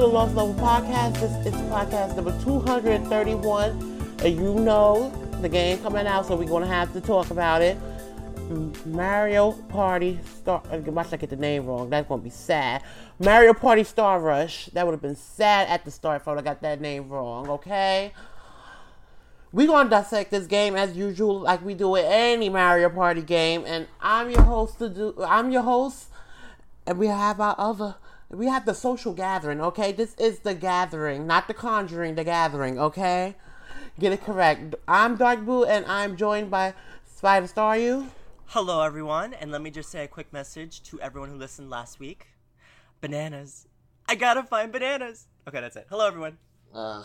The Lost Level Podcast. This is podcast number 231. And you know the game coming out, so we're going to have to talk about it. Mario Party Star. Watch I get the name wrong. That's to be sad. Mario Party Star Rush. That would have been sad at the start if I got that name wrong, okay? We're to dissect this game as usual, like we do with any Mario Party game. And I'm your host to do. I'm your host, and we have our other. We have the social gathering, okay? This is the gathering, not the conjuring, the gathering, okay? Get it correct. I'm Dark Boo, and I'm joined by Spider Star. You. Hello, everyone, and let me just say a quick message to everyone who listened last week. Bananas. I gotta find bananas. Okay, that's it. Hello, everyone. Ugh.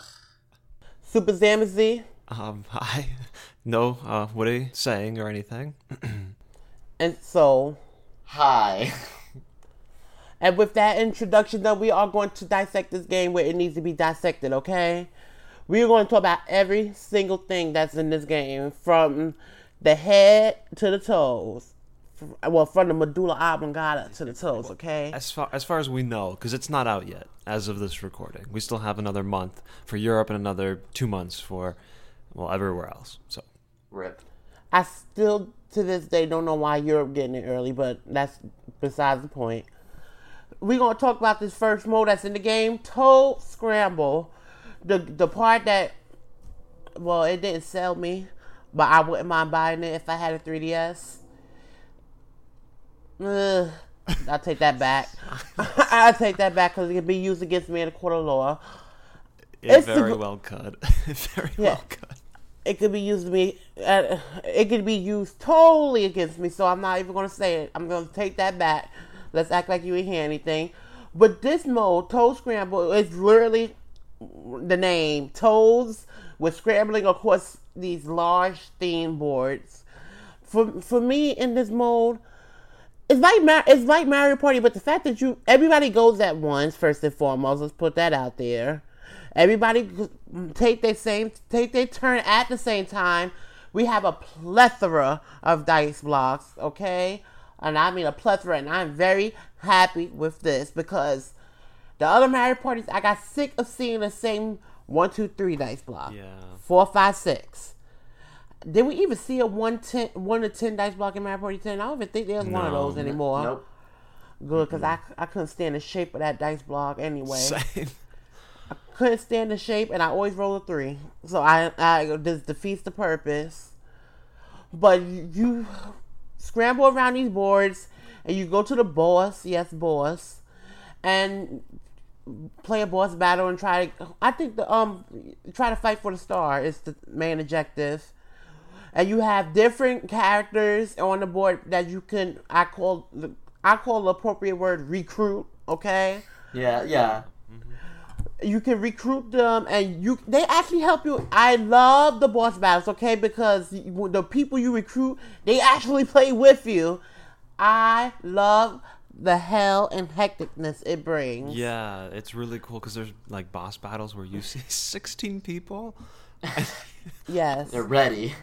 Super Zamazi. Um, I no, uh, what are you saying or anything? And so, Hi. and with that introduction done, we are going to dissect this game where it needs to be dissected, okay? We're going to talk about every single thing that's in this game from the head to the toes. Well, from the medulla oblongata to the toes, okay? As far as far as we know, because it's not out yet as of this recording. We still have another month for Europe and another two months for well everywhere else. So Rip. I still, to this day, don't know why Europe getting it early, but that's besides the point. We're gonna talk about this first mode that's in the game, Toad Scramble. The the part that, well, it didn't sell me, but I wouldn't mind buying it if I had a 3DS. Ugh, I'll take that back. I'll take that back because it can be used against me in a court of law. it It's very gr- well could, very Yeah. well could. it could be used to me. Uh, it could be used totally against me. So I'm not even gonna say it. I'm gonna take that back. Let's act like you ain't hear anything. But this mode, Toad Scramble, is literally the name. Toads with scrambling across these large theme boards. For for me in this mode, it's like Mar- it's like Mario Party, but the fact that you everybody goes at once first and foremost. Let's put that out there. Everybody take their same take their turn at the same time. We have a plethora of dice blocks, okay, and I mean a plethora, and I'm very happy with this because the other Mario parties I got sick of seeing the same one, two, three dice block. Yeah. Four, five, six. Did we even see a one ten one to ten dice block in Mario Party ten? I don't even think there's one of those anymore. Nope. Good, because I, I couldn't stand the shape of that dice block anyway. Same. I couldn't stand the shape, and I always roll a three. So I, I this defeats the purpose. But you scramble around these boards, and you go to the boss. Yes, boss, and play a boss battle and try to. I think the um try to fight for the star is the main objective. And you have different characters on the board that you can. I call the I call the appropriate word recruit. Okay Yeah, yeah. You can recruit them and you they actually help you. I love the boss battles okay? Because the people you recruit they actually play with you. I love the hell and hecticness it brings. Yeah, it's really cool because there's like boss battles where you see 16 people. yes. They're ready.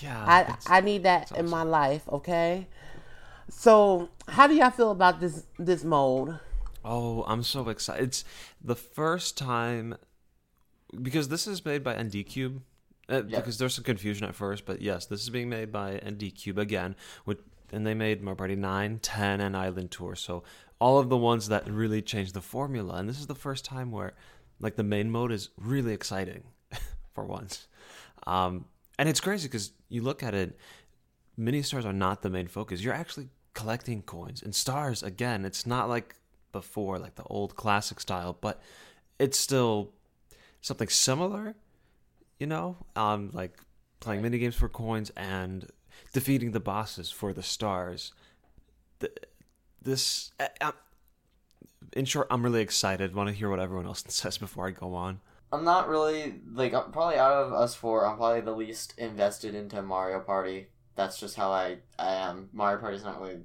Yeah, i i need that in my life okay? So how do y'all feel about this this mode Oh, I'm so excited. It's the first time because this is made by ND Cube. Uh, Yeah. Because there's some confusion at first, but yes, this is being made by ND Cube again. With, and they made Mario Party 9, 10, and Island Tour. So all of the ones that really changed the formula. And this is the first time where like the main mode is really exciting for once. Um, and it's crazy because you look at it, mini stars are not the main focus. You're actually collecting coins and stars again. It's not like before, like the old classic style, but it's still something similar, you know, um, like playing mini games for coins and defeating the bosses for the stars. Th- This, I- I'm- in short, I'm really excited. Want to hear what everyone else says before I go on. I'm not really like I'm probably out of us four. I'm probably the least invested into Mario Party. That's just how I I am. Mario Party is not really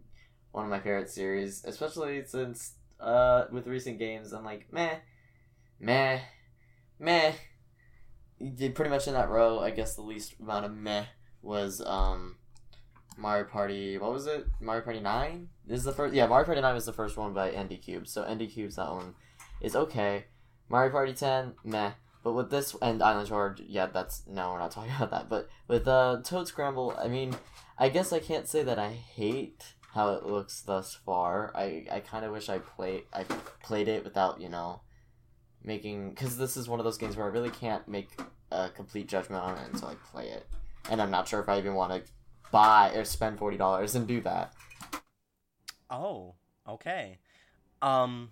one of my favorite series, especially since uh with recent games I'm like meh, meh, meh. Pretty much in that row. I guess the least amount of meh was um Mario Party. What was it? Mario Party Nine. This is the first. Yeah, Mario Party Nine was the first one by ND Cube. So ND Cube's that one is okay. Mario Party 10, meh. But with this and Island Tour, yeah, that's no, we're not talking about that. But with uh, Toad Scramble, I mean, I guess I can't say that I hate how it looks thus far. I I kind of wish I played I played it without you know making because this is one of those games where I really can't make a complete judgment on it until I play it, and I'm not sure if I even want to buy or spend forty dollars and do that. Oh, okay. Um,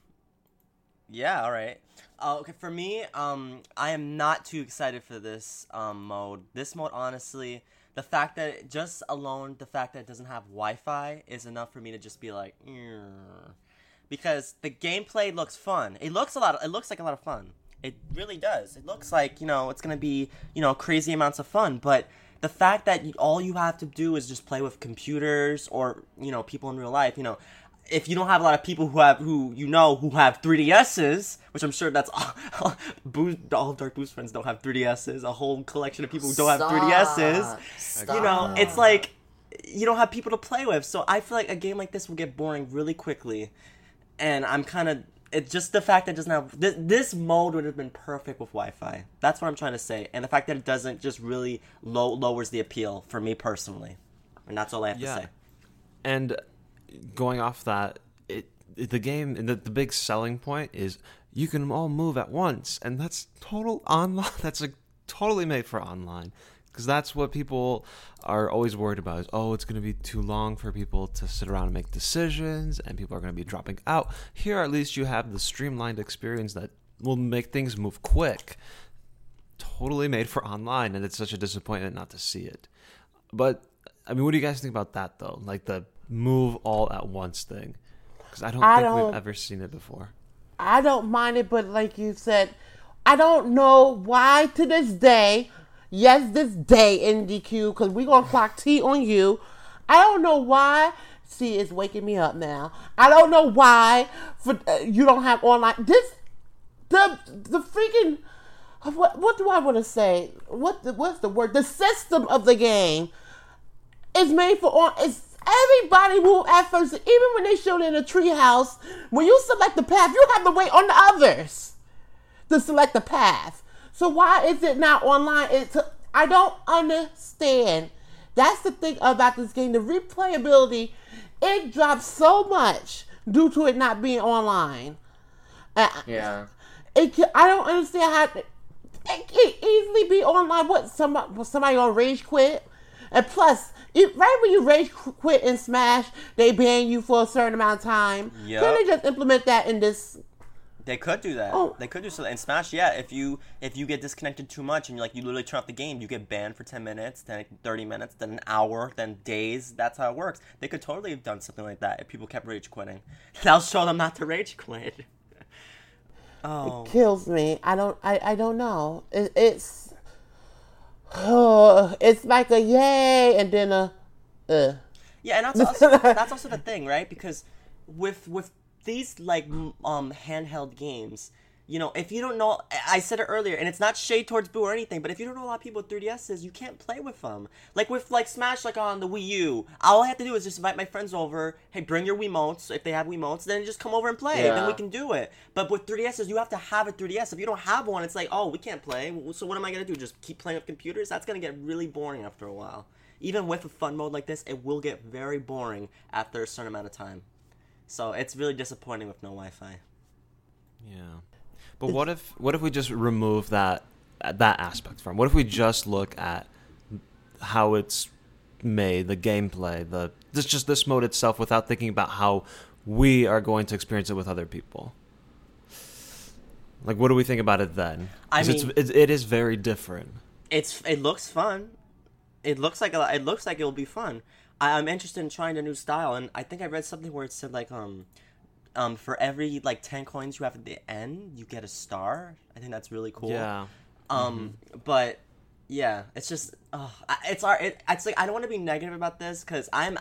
yeah, all right. Uh, okay, for me, um, I am not too excited for this um, mode. This mode, honestly, the fact that just alone, the fact that it doesn't have Wi-Fi is enough for me to just be like, because the gameplay looks fun. It looks a lot. It looks like a lot of fun. It really does. It looks like you know it's gonna be you know crazy amounts of fun, but the fact that all you have to do is just play with computers or you know people in real life, you know, if you don't have a lot of people who have who you know who have 3DSs, which I'm sure that's all, all, Boo, Dark Boo's friends don't have 3DSs, a whole collection of people who don't have 3DSs. Stop. You know, it's like you don't have people to play with. So I feel like a game like this will get boring really quickly. And I'm kind of it's just the fact that it doesn't have this, this mode would have been perfect with Wi-Fi. That's what I'm trying to say. And the fact that it doesn't just really low, lowers the appeal for me personally. And that's all I have Yeah. to say. And going off that, it, it the game the, the big selling point is you can all move at once, and that's total online. That's like totally made for online because that's what people are always worried about. Is oh, it's going to be too long for people to sit around and make decisions, and people are going to be dropping out. Here, at least, you have the streamlined experience that will make things move quick. Totally made for online, and it's such a disappointment not to see it. But I mean, what do you guys think about that though? Like the move all at once thing? Because I don't I think don't- we've ever seen it before. I don't mind it, but like you said, I don't know why to this day, yes, this day, ND Cube, because we're going to clock T on you. I don't know why. See, it's waking me up now. I don't know why for uh, you don't have online. This, the, the freaking, what, what do I want to say? What, the, what's the word? The system of the game is made for on. It's everybody move at first. Even when they showed it in a treehouse, when you select the path, you have to wait on the others to select the path. So why is it not online? It's I don't understand. That's the thing about this game. The replayability, it drops so much due to it not being online. Uh, Yeah. it I don't understand how it can easily be online. What somebody somebody on rage quit, and plus, it, right when you rage quit and Smash, they ban you for a certain amount of time. Yep. Can they just implement that in this? They could do that. Oh. They could do so. In Smash, yeah, if you if you get disconnected too much and you like you literally turn off the game, you get banned for ten minutes, then thirty minutes, then an hour, then days. That's how it works. They could totally have done something like that if people kept rage quitting. That'll show them not to rage quit. Oh, It Kills me. I don't. I. I don't know. It, it's. Oh, it's like a yay and then a. Uh. Yeah, and that's also, that's also the thing, right? Because with with these like um handheld games, you know, if you don't know, I said it earlier, and it's not shade towards Boo or anything, but if you don't know a lot of people with 3DSs, you can't play with them. Like with like Smash, like on the Wii U, all I have to do is just invite my friends over. Hey, bring your Wiimotes if they have Wiimotes, then just come over and play. Then we can do it. But with 3DSs, you have to have a 3DS. If you don't have one, it's like, oh, we can't play. So what am I gonna do? Just keep playing with computers? That's gonna get really boring after a while even with a fun mode like this, it will get very boring after a certain amount of time. So it's really disappointing with no Wi-Fi. Yeah. But what if what if we just remove that that aspect from? What if we just look at how it's made, the gameplay, the this just this mode itself without thinking about how we are going to experience it with other people? Like what do we think about it then? I mean- it's, it, it is very different. It's it looks fun. It looks like a, it looks like it'll be fun. I, I'm interested in trying a new style, and I think I read something where it said like um um for every like ten coins you have at the end, you get a star. I think that's really cool. Yeah. Um, but yeah, it's just uh, it's our it, it's like I don't want to be negative about this because I'm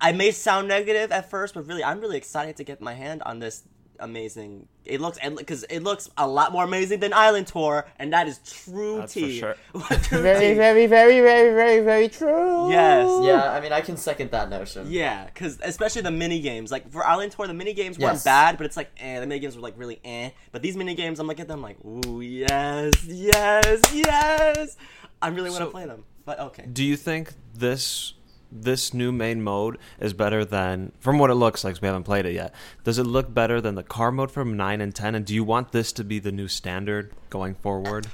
I may sound negative at first, but really I'm really excited to get my hand on this amazing. It looks because it looks a lot more amazing than Island Tour, and that is true That's for tea. sure. True Very, tea. very, very, very, very, very true. Yes. Yeah, I mean, I can second that notion. Yeah, because especially the mini games, like for Island Tour, the mini games weren't bad, but it's like, eh, the mini games were like really eh. But these mini games, I'm like at them like, ooh, yes, yes, yes. I really want to So- play them, but okay. Do you think this this new main mode is better than from what it looks like 'cause we haven't played it yet does it look better than the car mode from 9 and 10 and do you want this to be the new standard going forward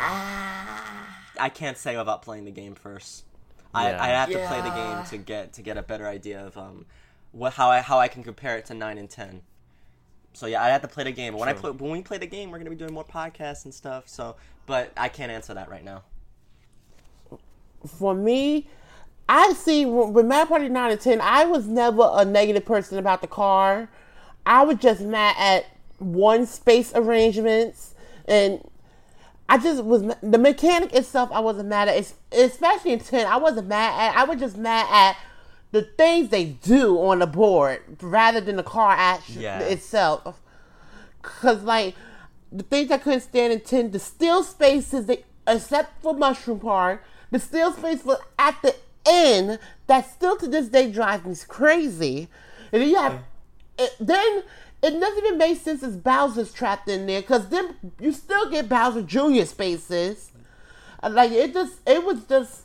I can't say without playing the game first. I, Yeah. I have to play the game to get to get a better idea of um what how I how I can compare it to nine and ten. So yeah, I have to play the game. But when I play when we play the game, we're gonna be doing more podcasts and stuff. So, but I can't answer that right now. For me, I see with Mario Party 9 and 10, I was never a negative person about the car. I was just mad at one space arrangements and I just was the mechanic itself. I wasn't mad at, es- especially in ten. I wasn't mad at. I was just mad at the things they do on the board rather than the car action Yeah. itself. Cause like the things I couldn't stand in ten, the steel spaces, they except for Mushroom Park, the steel space was at the end. That still to this day drives me crazy. And then you have it, then it doesn't even make sense as Bowser's trapped in there because then you still get Bowser Jr. spaces. Uh, Like it just it was just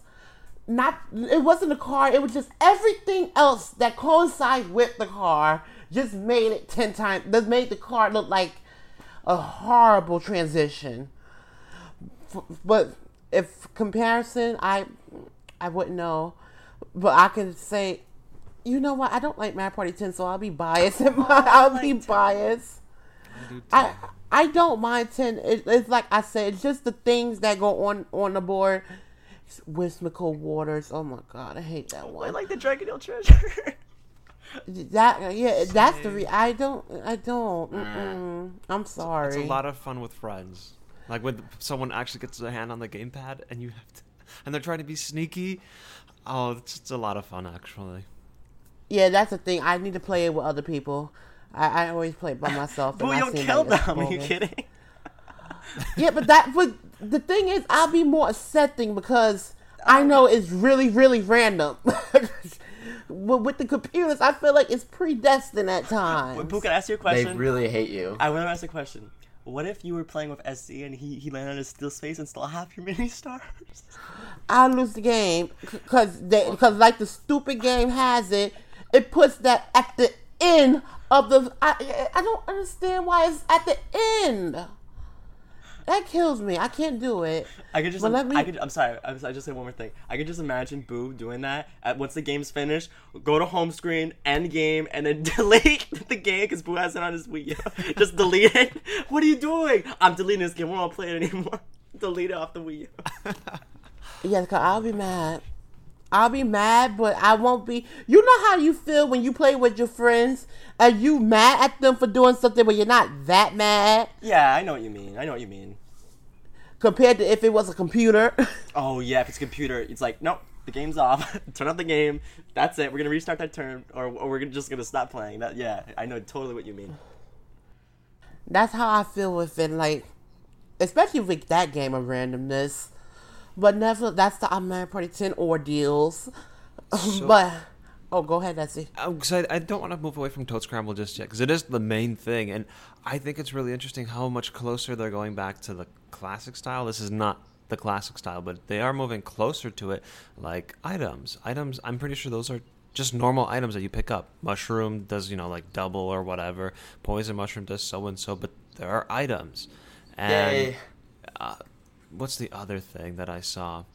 not it wasn't a car, it was just everything else that coincides with the car just made it ten times that made the car look like a horrible transition. F- But if comparison I I wouldn't know. But I can say you know what? I don't like Mario Party 10, so I'll be biased. Oh, I'll be biased. I I don't mind 10. It, it's like I said, it's just the things that go on on the board. Whimsical Waters. Oh my god, I hate that one. I like the Dragon Hill treasure. that yeah, that's the re- I don't I don't. Mm. Mm-mm. I'm sorry. it's a lot of fun with friends like when someone actually gets their hand on the gamepad and you have to and they're trying to be sneaky oh it's, it's a lot of fun actually Yeah, that's the thing. I need to play it with other people. I, I always play it by myself. Boo, you'll seem kill like them. Are you kidding? Yeah, but that but the thing is, I'll be more accepting because I know it's really, really random. but with the computers, I feel like it's predestined at times. Boo, can I ask you a They really hate you. I want to ask a question. What if you were playing with SC and he, he landed on a steel space and stole half your mini stars? I lose the game because because like the stupid game has it, it puts that at the end of the. I I don't understand why it's at the end. That kills me. I can't do it. I could just, Well, let me- I could, I'm sorry, I'm I just say one more thing. I could just imagine Boo doing that at, once the game's finished, go to home screen, end game, and then delete the game because Boo has it on his Wii U. just delete it. What are you doing? I'm deleting this game. We won't play it anymore. delete it off the Wii U. Yes, cause I'll be mad. I'll be mad, but I won't be. You know how you feel when you play with your friends and you mad at them for doing something, but you're not that mad yeah, I know what you mean. I know what you mean. compared to if it was a computer. Oh yeah, if it's a computer, it's like nope, the game's off. Turn off the game. That's it. We're gonna restart that turn, or, or we're just gonna stop playing. That yeah, I know totally what you mean. That's how I feel with it, like especially with that game of randomness. But never. That's the I'm Mario Party Ten ordeals. but oh, go ahead, Desi. because I, I don't want to move away from Toad Scramble just yet, because it is the main thing, and I think it's really interesting how much closer they're going back to the classic style. This is not the classic style, but they are moving closer to it, like items. Items, I'm pretty sure those are just normal items that you pick up. Mushroom does, you know, like double or whatever. Poison mushroom does so and so, but there are items. And Yay. uh, what's the other thing that I saw?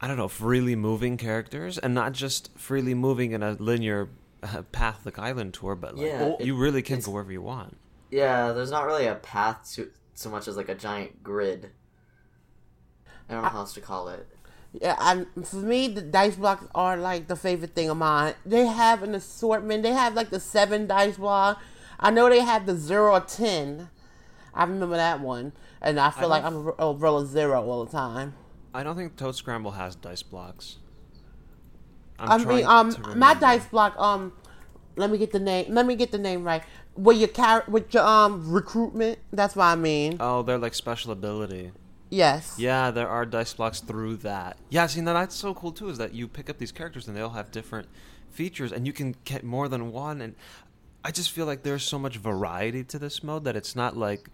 I don't know, freely moving characters, and not just freely moving in a linear uh, path like Island Tour, but like Yeah, you really can go wherever you want. Yeah, there's not really a path to so much as like a giant grid. I don't know how else to call it. Yeah, I'm, for me, the dice blocks are like the favorite thing of mine. They have an assortment. They have like the seven dice block. I know they have the zero or ten. I remember that one, and I feel I like I'm a, roll zero all the time. I don't think Toad Scramble has dice blocks. I'm I mean, um, my dice block, um, let me get the name. Let me get the name right. With your car, with your um recruitment. That's what I mean. Oh, they're like special ability. Yes. Yeah, there are dice blocks through that. Yeah, see, now that's so cool too. Is that you pick up these characters and they all have different features, and you can get more than one. And I just feel like there's so much variety to this mode that it's not like,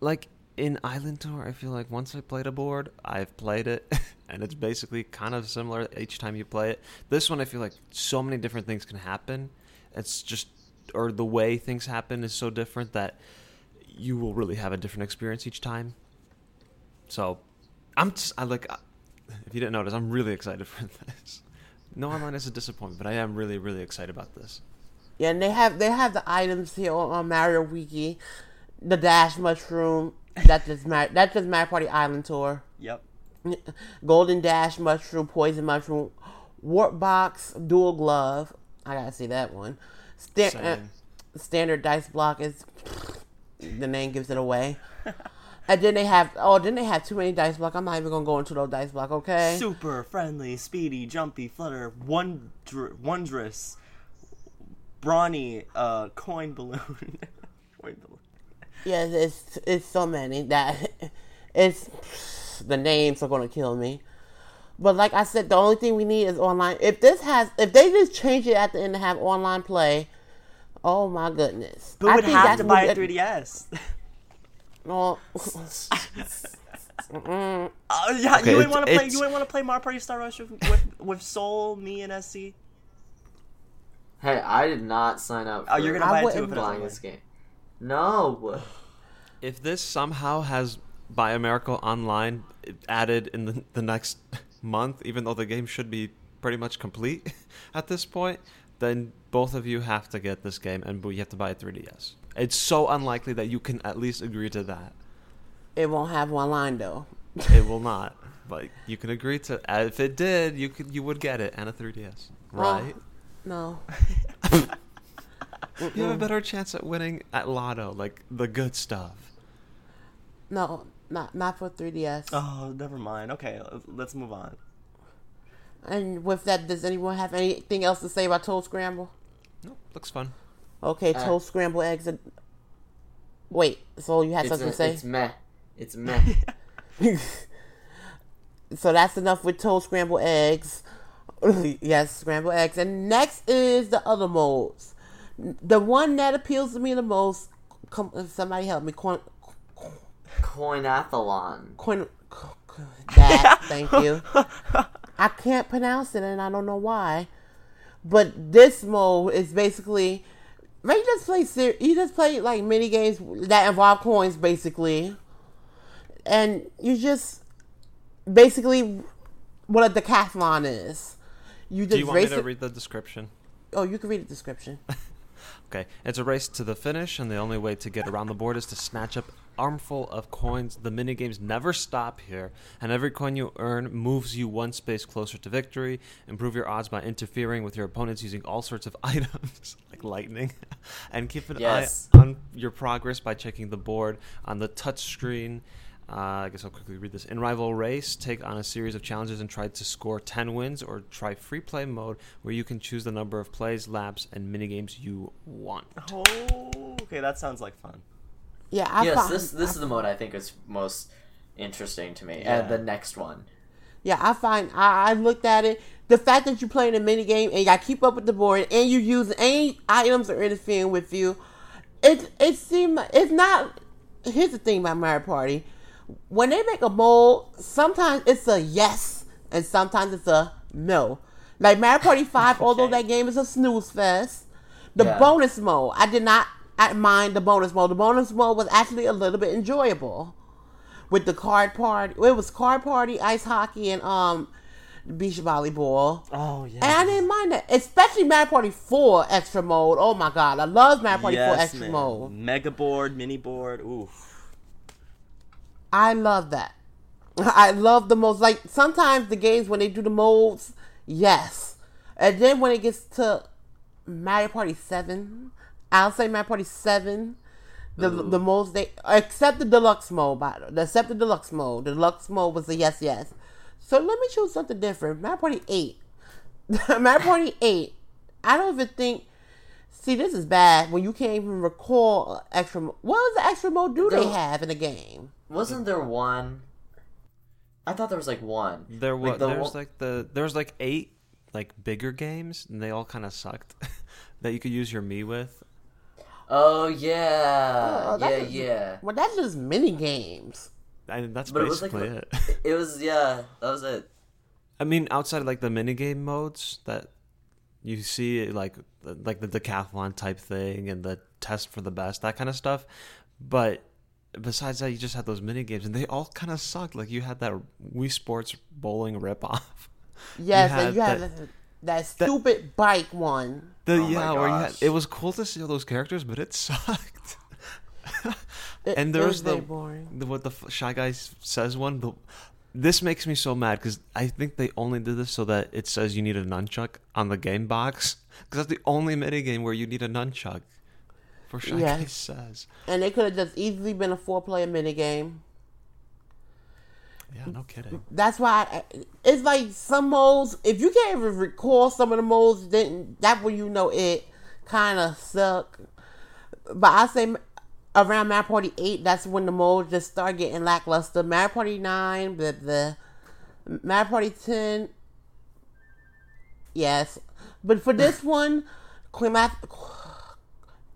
like in Island Tour. I feel like once I played a board, I've played it, and it's mm-hmm. basically kind of similar each time you play it. This one, I feel like so many different things can happen. It's just, or the way things happen is so different that you will really have a different experience each time. So, I'm just I like. If you didn't notice, I'm really excited for this. No online is a disappointment, but I am really really excited about this. Yeah, and they have they have the items here on, Mario Wiki, the Dash Mushroom. That's just Mar- that's just Mario Party Island Tour. Yep. Golden Dash Mushroom, Poison Mushroom, Warp Box, Duel Glove. I gotta see that one. Sta- uh, standard dice block is the name gives it away. and then they have oh, then they have too many dice block. I'm not even gonna go into those dice block. Okay. Super friendly, speedy, jumpy, flutter, wonder, wondrous, brawny, uh, coin balloon. coin balloon. Yes, it's it's so many that it's the names are gonna kill me. But like I said, the only thing we need is online. If this has, if they just change it at the end to have online play, oh my goodness! But I would have to buy a 3DS. Oh, Oh yeah, Okay, you it's- ain't want to play. it's- You ain't want to play Mario Party Star Rush with, with with Soul, me, and SC. Hey, I did not sign up. For Oh, you're gonna I buy it too wouldn't if it playing doesn't this game. No. If this somehow has by a miracle online added in the, the next month, even though the game should be pretty much complete at this point, then both of you have to get this game and you have to buy a 3DS. It's so unlikely that you can at least agree to that. it won't have online though. It will not, but you can agree to. uh, If it did, you could you would get it and a 3DS, right? No, You have a better chance at winning at Lotto, like the good stuff. no, not not for 3ds. Oh, never mind. Okay, let's move on. And with that, does anyone have anything else to say about Toad Scramble? Nope, looks fun. Okay, Uh, Toad Scramble eggs. Are... Wait, so you had It's, something a, to say? it's meh. It's meh. So that's enough with toad Scramble eggs. yes, scrambled eggs. And next is the other modes. The one that appeals to me the most. Come, somebody help me. Coin, Coinathlon. coin, that. thank you. I can't pronounce it, and I don't know why. But this mode is basically. You just play ser- you just play like mini games that involve coins, basically, and you just basically what a decathlon is. You just Do you want me to it- read the description? Oh, you can read the description. Okay, it's a race to the finish, and the only way to get around the board is to snatch up armful of coins. The minigames never stop here, and every coin you earn moves you one space closer to victory. Improve your odds by interfering with your opponents using all sorts of items, like lightning, and keep an Yes. eye on your progress by checking the board on the touch screen. Uh, I guess I'll quickly read this. In Rival Race, take on a series of challenges and try to score 10 wins, or try free play mode where you can choose the number of plays, laps, and minigames you want. Oh, okay, that sounds like fun. Yeah, I yes, find, this this is the mode I think is most interesting to me. Yeah. And the next one. Yeah, I find I, I looked at it. The fact that you're playing a mini game and you got to keep up with the board and you use any items are interfering with you, it it seemed it's not. Here's the thing about Mario Party: when they make a mold, sometimes it's a yes and sometimes it's a no. Like Mario Party Five, although that game is a snooze fest, the Yeah. bonus mode I did not mind the bonus mode. The bonus mode was actually a little bit enjoyable with the card party. It was card party, ice hockey, and um beach volleyball. Oh yeah. And I didn't mind that, especially Mario Party Four extra mode. Oh my god, I love Mario Party Four extra man. mode. Mega board, mini board. Oof. I love that. I love the most. Like sometimes the games when they do the modes, yes, and then when it gets to Mario Party Seven, I'll say Mario Party Seven. The, the modes they except the deluxe mode, by the except the deluxe mode. The deluxe mode was a yes, yes. So let me choose something different. Mario Party Eight, Mario Party Eight. I don't even think See, this is bad when you can't even recall extra. What was the extra mode do they have in the game? Wasn't there one? I thought there was like one. There Like, was the there's one- like the there was like eight like bigger games, and they all kind of sucked. that you could use your me with. Oh yeah, Oh, yeah, that's- yeah. Well, that's just mini games. And that's But it was like basically it. It was yeah, that was it. I mean, outside of like the minigame modes that you see, like like the decathlon type thing and the test for the best, that kind of stuff. But besides that, you just had those mini games, and they all kind of sucked. Like you had that Wii Sports bowling ripoff. Yes, had you have that- that, that stupid bike one. The Oh yeah, where you had it was cool to see all those characters, but it sucked. It- and it there was was the, the what the shy guy says one. The, this makes me so mad because I think they only did this so that it says you need a nunchuck on the game box because that's the only mini game where you need a nunchuck. For shy Yeah. guy says, And it could have just easily been a four player mini game. yeah, no kidding. That's why I, it's like some modes. If you can't even recall some of the modes, then that when you know it kind of suck. But I say around Mario Party eight, that's when the modes just start getting lackluster. Mario Party nine, the the Mario Party ten, yes. But for this one, Coin, Math-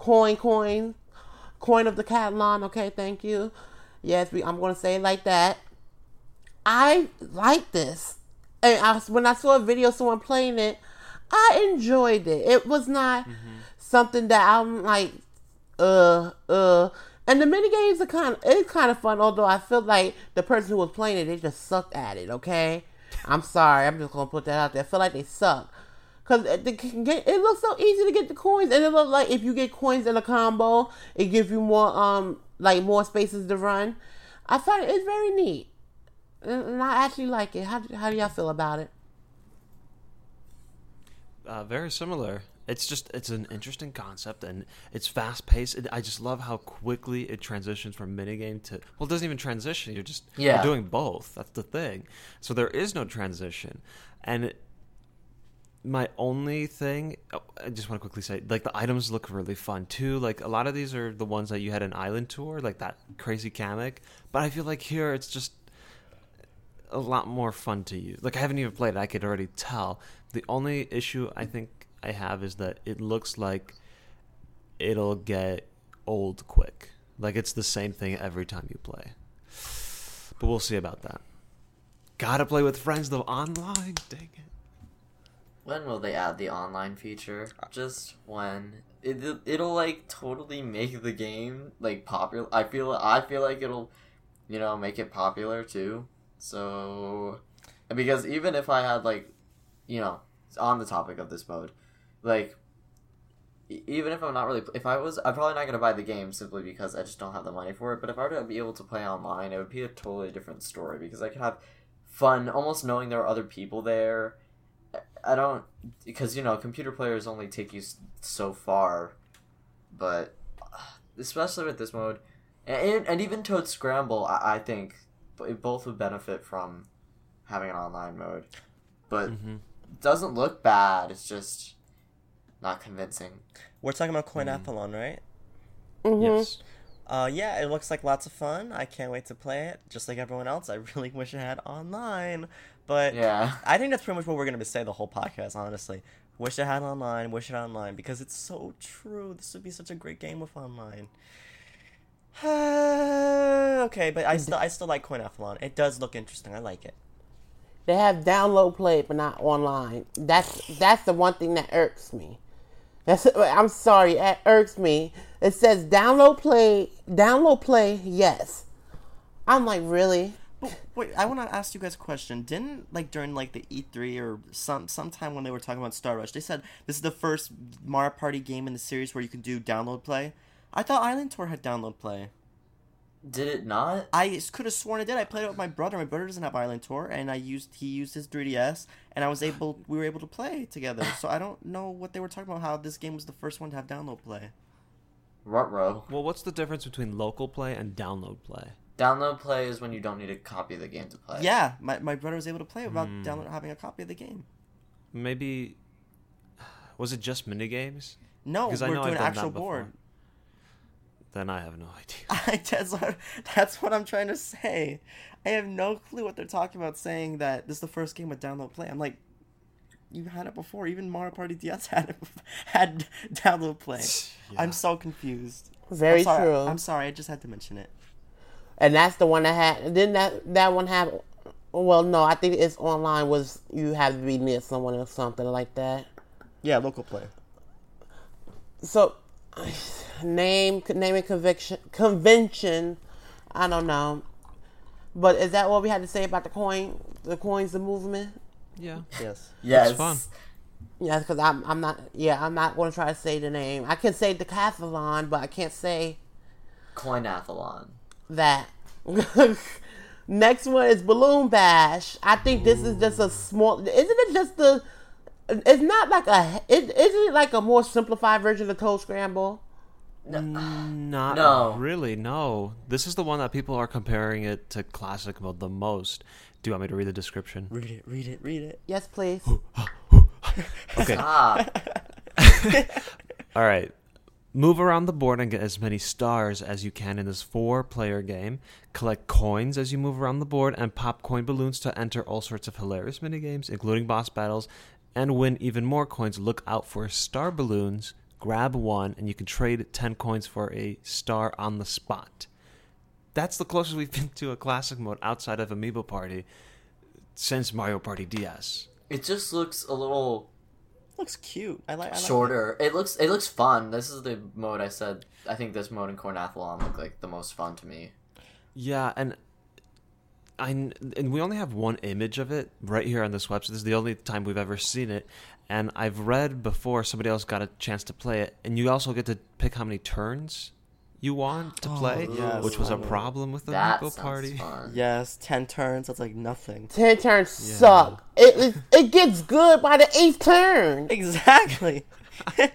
coin, coin, coin of the Catalan. Okay, thank you. Yes, we, I'm going to say it like that. I like this. And I, when I saw a video of someone playing it, I enjoyed it. It was not something that I'm like, uh, uh. And the mini games are kind of it's kind of fun. Although I feel like the person who was playing it, they just sucked at it. Okay, I'm sorry. I'm just gonna put that out there. I feel like they suck. Cause it, the- it looks so easy to get the coins, and it looks like if you get coins in a combo, it gives you more um like more spaces to run. I find it, it's very neat, and and I actually like it. How do- how do y'all feel about it? Uh, very similar. It's just it's an interesting concept and it's fast paced. It, I just love how quickly it transitions from minigame to well, it doesn't even transition. You're just Yeah. you're doing both. That's the thing. So there is no transition, and it, my only thing oh, I just want to quickly say like the items look really fun too. Like a lot of these are the ones that you had in Island Tour, like that crazy Kamek. But I feel like here it's just a lot more fun to use. Like I haven't even played it, I could already tell. The only issue I think I have is that it looks like it'll get old quick. Like it's the same thing every time you play. But we'll see about that. Gotta play with friends though online. Dang it. When will they add the online feature? Just when? It it'll like totally make the game like popular. I feel I feel like it'll, you know, make it popular too. So, because even if I had like, you know, on the topic of this mode, like, even if I'm not really, if I was, I'm probably not gonna buy the game simply because I just don't have the money for it. But if I were to be able to play online, it would be a totally different story because I could have fun, almost knowing there are other people there. I don't because you know computer players only take you so far, but uh, especially with this mode, and and even Toad Scramble, I, I think b- both would benefit from having an online mode, but hmm it doesn't look bad. It's just not convincing. We're talking about Coinathlon, right? Mm-hmm. Yes. Uh, yeah, it looks like lots of fun. I can't wait to play it. Just like everyone else, I really wish it had online. But Yeah, I think that's pretty much what we're gonna say the whole podcast. Honestly, wish it had online. Wish it online because it's so true. This would be such a great game with online. okay, but I still I still like Coinathlon. It does look interesting. I like it. They have download play, but not online. That's that's the one thing that irks me. That's I'm sorry, it irks me. It says download play, download play, yes. I'm like, really? Wait, I want to ask you guys a question. Didn't like during like the E3 or some sometime when they were talking about Star Rush, they said this is the first Mario Party game in the series where you can do download play. I thought Island Tour had download play. did it not? I could have sworn it did. I played it with my brother. My brother doesn't have Island Tour, and I used he used his 3DS, and I was able we were able to play together. So I don't know what they were talking about. How this game was the first one to have download play. Ruh-roh. Well, what's the difference between local play and download play? Download play is when you don't need to copy of the game to play. Yeah, my, my brother was able to play without hmm. download having a copy of the game. Maybe was it just minigames? No, Because we're I know doing I've done actual that before. board. Then I have no idea. I, that's, what, that's what I'm trying to say. I have no clue what they're talking about saying that this is the first game with download play. I'm like, you had it before. Even Mario Party DS had it, had download play. I'm so confused. Very I'm sorry, true. I'm sorry. I just had to mention it. And that's the one that had. Didn't that that one have? Well, no, I think it's online. Was you have to be near someone or something like that. Yeah, local play. So, name naming conviction convention. I don't know, but is that what we had to say about the coin? The coins, the movement. Yeah. Yes. Yes. fun. Yeah, because I'm I'm not. Yeah, I'm not going to try to say the name. I can say decathlon, but I can't say Coinathlon. That. Next one is balloon bash. I think this is just a small. Isn't it just the? It's not like a. It, isn't it like a more simplified version of Toad Scramble? No, not No. really, no. This is the one that people are comparing it to classic mode the most. Do you want me to read the description? Read it. Read it. Read it. Yes, please. Okay. All right. Move around the board and get as many stars as you can in this four player game. Collect coins as you move around the board and pop coin balloons to enter all sorts of hilarious minigames, including boss battles, and win even more coins. Look out for star balloons, grab one, and you can trade 10 coins for a star on the spot. That's the closest we've been to a classic mode outside of Amiibo Party since Mario Party DS. it just looks a little Looks cute. I like. I like shorter. It looks it looks fun. This is the mode I said. I think this mode in Coinathlon looked like the most fun to me. Yeah, and I and we only have one image of it right here on this website. This is the only time we've ever seen it, and I've read before somebody else got a chance to play it, and you also get to pick how many turns you want to play, yes, which was a I know. problem with the That Amiibo party. fun. Yes, ten turns. That's like nothing. Ten turns Yeah. suck. It, it it gets good by the eighth turn. Exactly.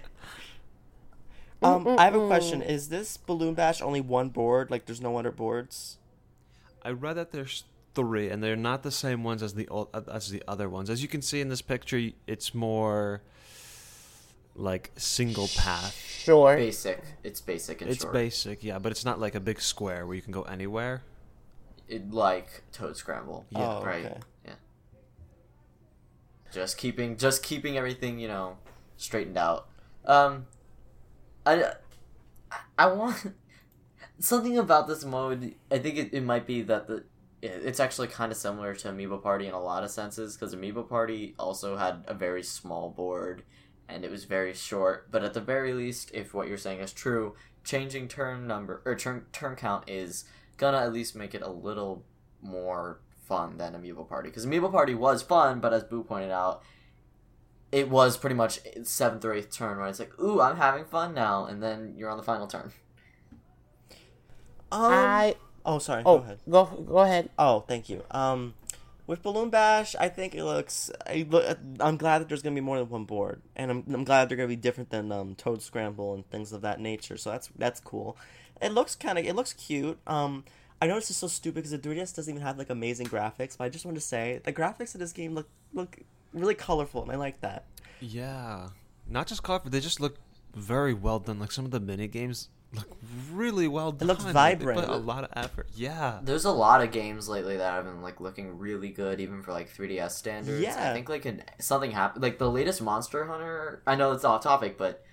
um, I have a question. Is this balloon bash only one board? Like, there's no other boards? I read that there's three, and they're not the same ones as the o- as the other ones. As you can see in this picture, it's more like single path. Sure. Basic. It's basic and It's short. basic, yeah, but it's not like a big square where you can go anywhere. It, like Toad Scramble. Yeah. Oh, right. okay. Yeah. Just keeping just keeping everything, you know, straightened out. Um I I want something about this mode. I think it, it might be that the it's actually kind of similar to Amiibo Party in a lot of senses because Amiibo Party also had a very small board and it was very short. But at the very least, if what you're saying is true, changing turn number or turn turn count is gonna at least make it a little more fun than Amiibo Party because Amiibo Party was fun, but as Boo pointed out, it was pretty much seventh or eighth turn where it's like, ooh, I'm having fun now, and then you're on the final turn. Um, I oh, sorry. oh Go ahead. go go ahead. Oh, thank you. Um, with Balloon Bash, I think it looks. I look, I'm glad that there's gonna be more than one board, and I'm, I'm glad they're gonna be different than um, Toad Scramble and things of that nature. So that's that's cool. It looks kind of it looks cute. Um, I this is so stupid because the 3DS doesn't even have like amazing graphics, but I just want to say the graphics of this game look look really colorful, and I like that. Yeah, not just colorful. They just look very well done. Like some of the mini games look really well done. looks Like, vibrant. They put a lot of effort. Yeah. There's a lot of games lately that have been like looking really good, even for like 3DS standards. Yeah. I think like an, something happened. Like the latest Monster Hunter. I know it's off topic, but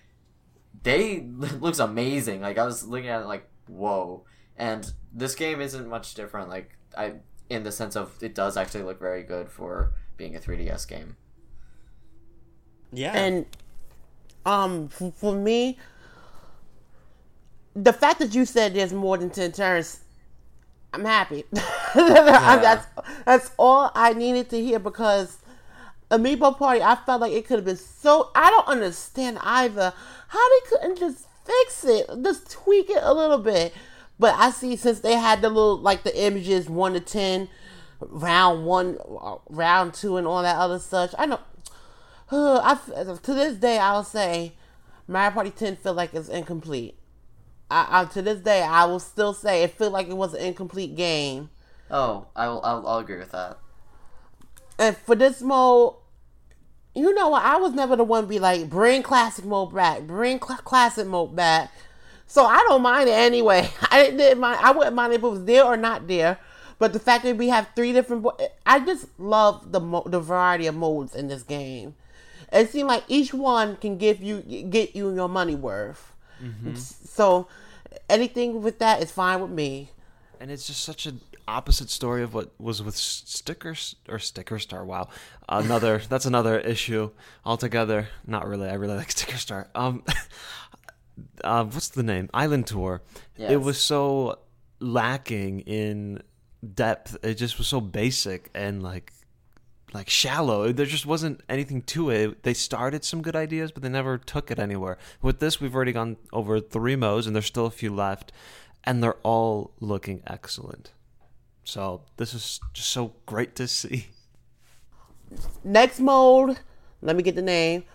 they looks amazing. Like I was looking at it like whoa. And this game isn't much different. Like I, in the sense of it does actually look very good for being a 3DS game. Yeah, And um, for, for me, the fact that you said there's more than ten turns, I'm happy. that's that's all I needed to hear because Amiibo Party, I felt like it could have been so. I don't understand either how they couldn't just fix it, just tweak it a little bit. But I see since they had the little like the images one to ten, round one, uh, round two, and all that other such. I know. I, to this day, I'll say Mario Party 10 feel like it's incomplete. I, I, to this day, I will still say it feel like it was an incomplete game. Oh, I will. I'll, I'll agree with that. And for this mode, you know what? I was never the one to be like, bring classic mode back, bring cl- classic mode back. So I don't mind it anyway. I didn't mind. I wouldn't mind if it was there or not there. But the fact that we have three different, bo- I just love the mo- the variety of modes in this game. It seems like each one can give you get you your money worth. Mm-hmm. So anything with that is fine with me. and it's just such an opposite story of what was with stickers or sticker star wow. Another that's another issue altogether. Not really i really like sticker star. Um uh, what's the name? Island tour. It was so lacking in depth. It just was so basic and like like shallow there just wasn't anything to it they started some good ideas but they never took it anywhere with this we've already gone over three modes and there's still a few left and they're all looking excellent so this is just so great to see Next mode, let me get the name,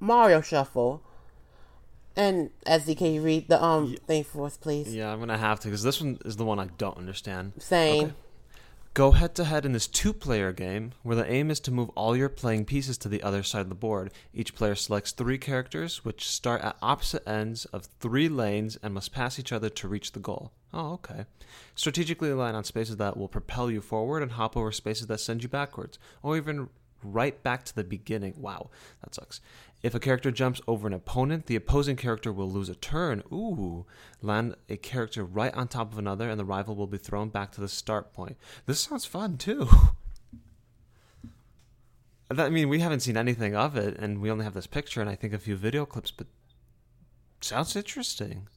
Mario Shuffle. And as can you read the um thing for us, please? yeah i'm gonna have to because this one is the one i don't understand Same. Okay. Go head to head in this two player game where the aim is to move all your playing pieces to the other side of the board. Each player selects three characters which start at opposite ends of three lanes and must pass each other to reach the goal. Oh, okay. Strategically align on spaces that will propel you forward and hop over spaces that send you backwards, or even right back to the beginning. Wow, that sucks. If a character jumps over an opponent, the opposing character will lose a turn. Ooh, land a character right on top of another, and the rival will be thrown back to the start point. This sounds fun too. I mean, we haven't seen anything of it, and we only have this picture and I think a few video clips, but sounds interesting.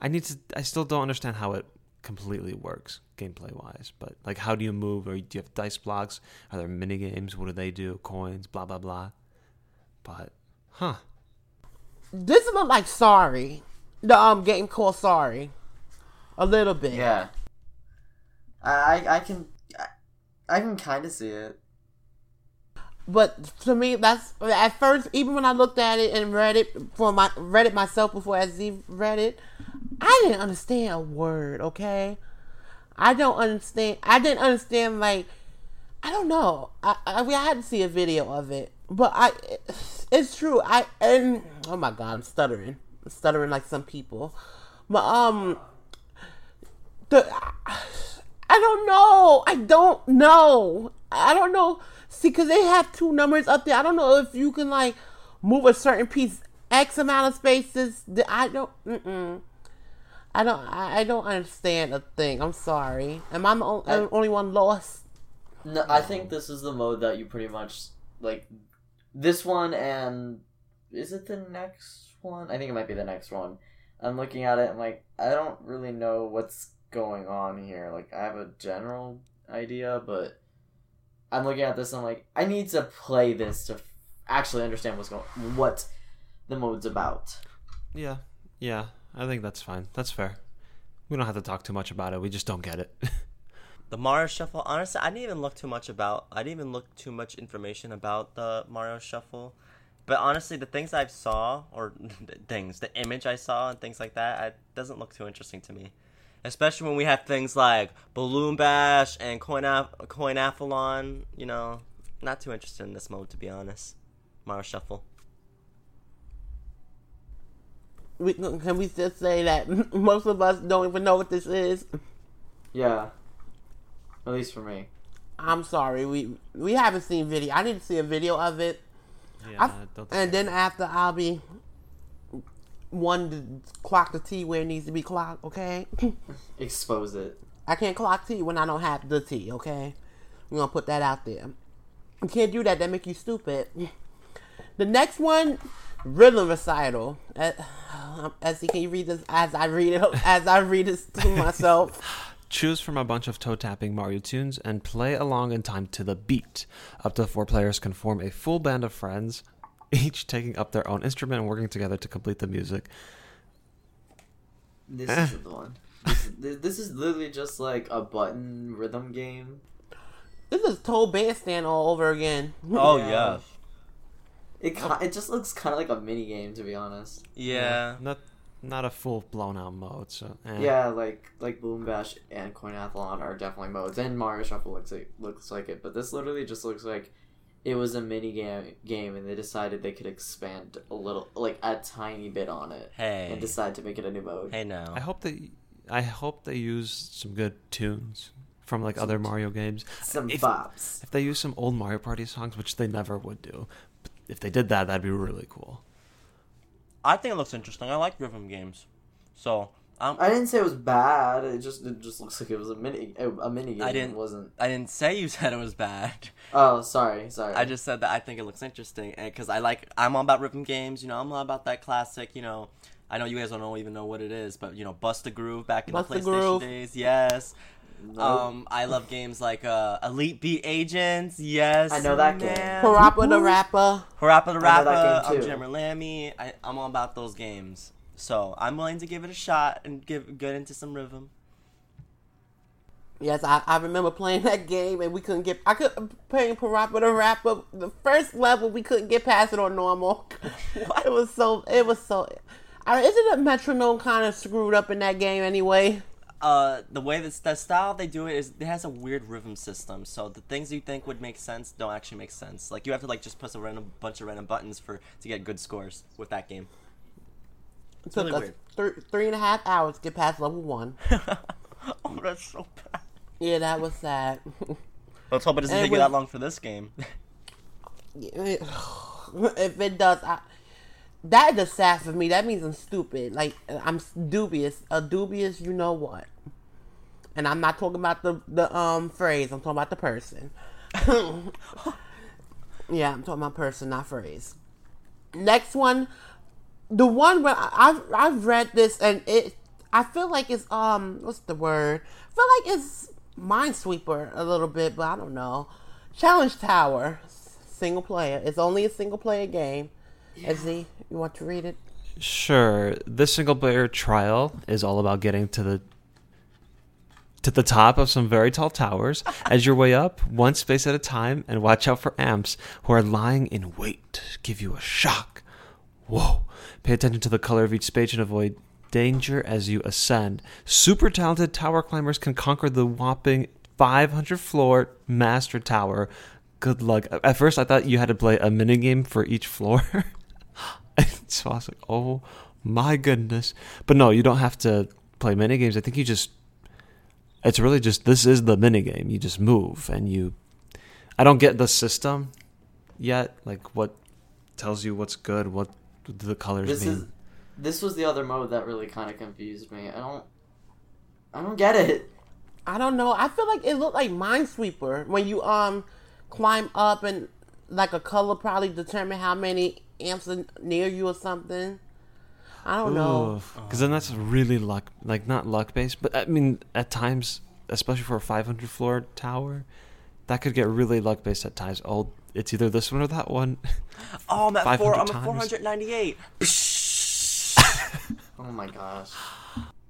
I need to. I still don't understand how it completely works gameplay wise, but like, how do you move? Or do you have dice blocks? Are there mini games? What do they do? Coins? Blah blah blah. But, huh? This look like Sorry, the um game called Sorry, a little bit. Yeah. I I, I can I, I can kind of see it. But to me, that's at first. Even when I looked at it and read it for my read it myself before Izzy read it, I didn't understand a word. Okay, I don't understand. I didn't understand like I don't know. I I, mean, I had to see a video of it, but I it's true. I and oh my god, I'm stuttering, I'm stuttering like some people. But um, the I don't know. I don't know. I don't know. See, because they have two numbers up there. I don't know if you can like move a certain piece X amount of spaces. I don't. Mm-mm. I don't. I, don't understand a thing. I'm sorry. Am I the only, I- only one lost? No, I think this is the mode that you pretty much like. This one and is it the next one? I think it might be the next one. I'm looking at it. I'm like, I don't really know what's going on here. Like, I have a general idea, but I'm looking at this. And I'm like, I need to play this to f- actually understand what's going, what the mode's about. Yeah, yeah. I think that's fine. That's fair. We don't have to talk too much about it. We just don't get it. The Mario Shuffle, honestly, I didn't even look too much about. I didn't even look too much information about the Mario Shuffle. But honestly, the things I saw, or the things, the image I saw, and things like that, it doesn't look too interesting to me. Especially when we have things like Balloon Bash and Coin Coinathlon. You know, not too interested in this mode to be honest. Mario Shuffle. We, can we just say that most of us don't even know what this is? Yeah. At least for me. I'm sorry. We we haven't seen video. I need to see a video of it. yeah, I- and then after I'll be one to clock the T where it needs to be clocked. Okay. Expose it. I can't clock T when I don't have the T, okay? I'm gonna put that out there. You can't do that, that make you stupid. The next one, rhythm recital. Uh, As can you read this as I read it as I read this to myself? Choose from a bunch of toe tapping Mario tunes and play along in time to the beat. Up to four players can form a full band of friends, each taking up their own instrument and working together to complete the music. This Eh. is the one. This, is- this is literally just like a button rhythm game. This is Toe Bandstand all over again. Oh Yeah. yeah, It ki- it just looks kind of like a mini game to be honest. yeah. Not not a full blown out mode, so eh. Yeah, like like Boom Bash and Coinathlon are definitely modes, and Mario Shuffle looks like looks like it. But this literally just looks like it was a mini game, game, and they decided they could expand a little, like a tiny bit on it, Hey. and decide to make it a new mode. Hey now. I hope they, I hope they use some good tunes from like other Mario games. Some If- bops. If they use some old Mario Party songs, which they never would do, but if they did that, that'd be really cool. I think it looks interesting. I like rhythm games. So, um, I didn't say it was bad. It just it just looks like it was a mini a, a mini game. I didn't- It wasn't. I didn't say you said it was bad. Oh, sorry, sorry. I just said that I think it looks interesting because I like. I'm all about rhythm games. You know, I'm all about that classic. You know, I know you guys don't know, even know what it is, but you know, Bust a Groove back in Bust the PlayStation Groove. days. Yes. Nope. Um, I love games like uh, Elite Beat Agents. Yes, I know that game. Parappa the Rapper. Parappa the I know Rapper. that game I'm too. Jammer Lammy. I, I'm all about those games. So I'm willing to give it a shot and give get into some rhythm. Yes, I, I remember playing that game and we couldn't get. I could playing Parappa the Rapper. The first level we couldn't get past it on normal. It was so. It was so. I, isn't a metronome kind of screwed up in that game anyway? Uh the way that the style they do it is it has a weird rhythm system so the things you think would make sense don't actually make sense like you have to like just press a random bunch of random buttons for to get good scores with that game It took really us thr- three and a half hours to get past level one. oh that's so bad Yeah, that was sad. let's hope it doesn't And take you that long for this game if it does, I, that is just sad for me. That means I'm stupid. Like I'm dubious. A dubious, you know what? And I'm not talking about the the um phrase. I'm talking about the person. yeah, I'm talking about person, not phrase. Next one, the one where I- I've I've read this and it. I feel like it's um what's the word? I feel like it's Minesweeper a little bit, but I don't know. Challenge Tower, single player. It's only a single player game. Izzy, you want to read it? Sure. This single player trial is all about getting to the to the top of some very tall towers as your way up, one space at a time, and watch out for amps who are lying in wait to give you a shock. Whoa. Pay attention to the color of each space and avoid danger as you ascend. Super talented tower climbers can conquer the whopping 500 floor master tower. Good luck. At first, I thought you had to play a minigame for each floor. so I was like, oh my goodness. But no, you don't have to play minigames. I think you just, it's really just, this is the minigame. You just move and you, I don't get the system yet. Like what tells you what's good, what do the colors This mean. is this was the other mode that really kind of confused me. I don't I don't get it. I don't know. I feel like it looked like Minesweeper when you um climb up and like a color probably determine how many amps are near you or something. I don't know. Because then that's really luck, like not luck based, but I mean, at times, especially for a 500 floor tower, that could get really luck based at times. Oh, it's either this one or that one. oh i'm at, four, I'm at 498 Oh my gosh.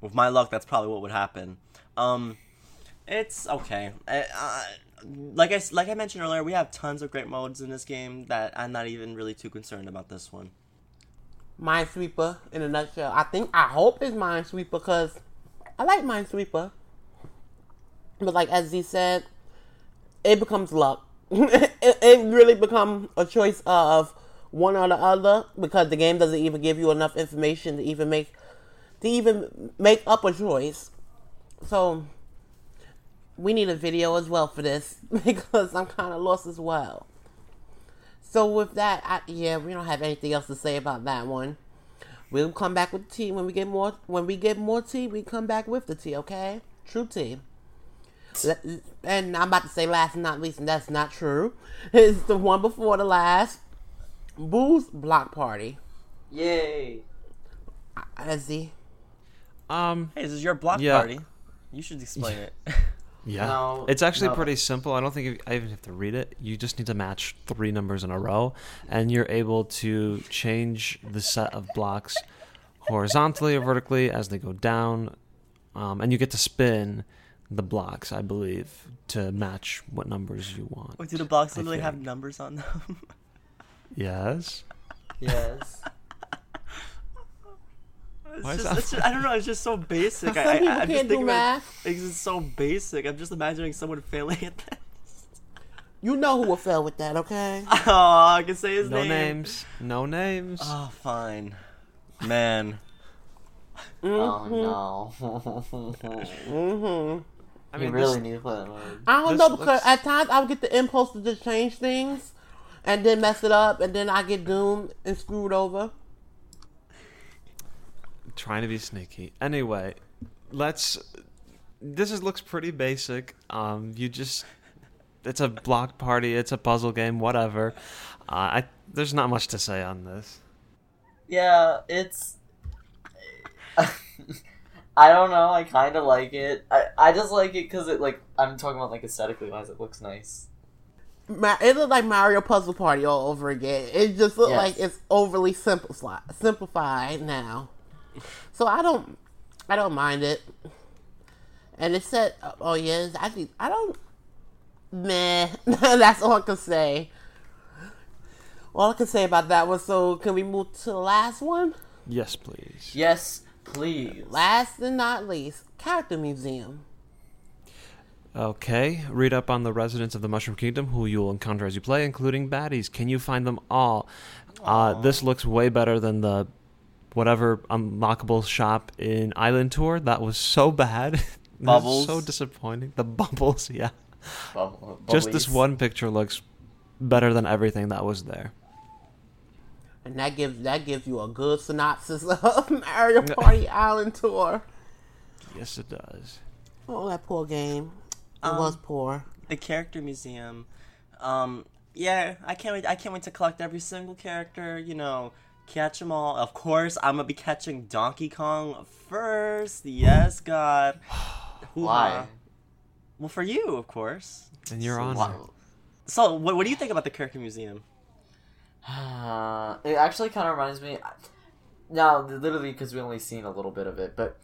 with my luck that's probably what would happen um it's okay I, uh, like I, s- like I mentioned earlier we have tons of great modes in this game that i'm not even really too concerned about this one Minesweeper in a nutshell. I think I hope it's Minesweeper because I like Minesweeper. But like as he said, it becomes luck. it, it really becomes a choice of one or the other because the game doesn't even give you enough information to even make to even make up a choice. So we need a video as well for this because I'm kind of lost as well. So with that, I, yeah, we don't have anything else to say about that one. We'll come back with tea when we get more. When we get more tea, we come back with the tea. Okay, true tea. And I'm about to say last and not least, and that's not true. It's the one before the last. Boo's block party. Yay. Izzy. Um, hey this is your block Yeah. party you should explain it yeah, No, it's actually no. pretty simple. I don't think I even have to read it. You just need to match three numbers in a row, and you're able to change the set of blocks horizontally or vertically as they go down, um, and you get to spin the blocks, I believe, to match what numbers you want. Wait, do the blocks I literally have numbers on them Yes. Yes. It's Why is just, that just- I don't know. It's just so basic. Some I, I, people I'm just can't do thinking about math. it's just so basic. I'm just imagining someone failing at that. You know who will fail with that, okay? Oh, I can say his No name. No names. No names. Oh, fine. Man. Oh no. Mm-hmm. I you really this- need to play that mode. I don't know because looks- at times I would get the impulse to just change things, and then mess it up, and then I get doomed and screwed over. Trying to be sneaky. Anyway, let's. This is looks pretty basic. Um, you just. It's a block party. It's a puzzle game. Whatever. Uh, I there's not much to say on this. Yeah, it's. I don't know. I kind of like it. I, I just like it because it like I'm talking about like aesthetically wise. It looks nice. Ma- It looked like Mario Puzzle Party all over again. It just looked Yes. like it's overly simplified, simplified now. So I don't, I don't mind it. And it said, "Oh yes, I think I don't." Meh. That's all I can say. All I can say about that was So can we move to the last one? Yes, please. Yes, please. Last and not least, Character Museum. Okay, read up on the residents of the Mushroom Kingdom who you'll encounter as you play, including baddies. Can you find them all? Uh, this looks way better than the whatever unlockable shop in Island Tour. That was so bad. Bubbles. so disappointing. The bubbles, yeah. Bubble- Just this one picture looks better than everything that was there. And that gives that gives you a good synopsis of Mario Party Island Tour. Yes, it does. Oh, that poor game. It Um, was poor. The character museum. Um, yeah, I can't wait. I can't wait to collect every single character. You know, catch them all. Of course, I'm gonna be catching Donkey Kong first. Yes, God. Why? Well, for you, of course. And you're on. Why? So, what, what do you think about the character museum? Uh, it actually kind of reminds me. Now, literally, because we only seen a little bit of it, but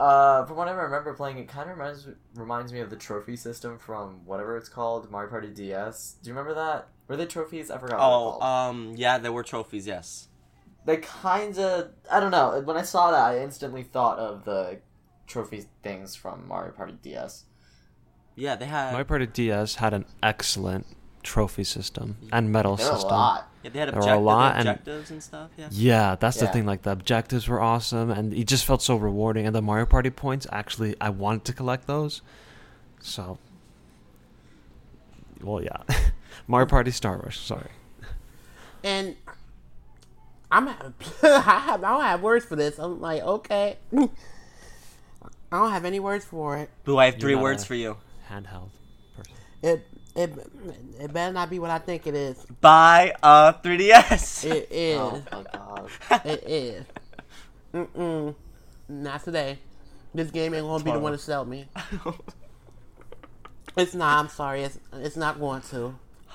uh, from what I remember playing, it kind of reminds reminds me of the trophy system from whatever it's called, Mario Party DS. Do you remember that? Were they trophies? I forgot. Oh, they're um, yeah, there were trophies. Yes. They kind of. I don't know. When I saw that, I instantly thought of the trophy things from Mario Party DS. Yeah, they had. Mario Party DS had an excellent trophy system and medal There were a system. lot. Yeah, they had There were a lot, and- objectives and stuff. Yeah. Yeah, that's the thing. Like the objectives were awesome, and it just felt so rewarding. And the Mario Party points, actually, I wanted to collect those. So, well, yeah, Mario Party Star Rush. Sorry. And I'm I have I don't have words for this. I'm like, okay. I don't have any words for it. Boo, I have three words for you. Handheld person. It it it better not be what I think it is. Buy a 3DS. It is. Oh my god. It is. Mm-mm. Not today. This game ain't gonna be the one to sell me. It's not. I'm sorry. It's it's not going to.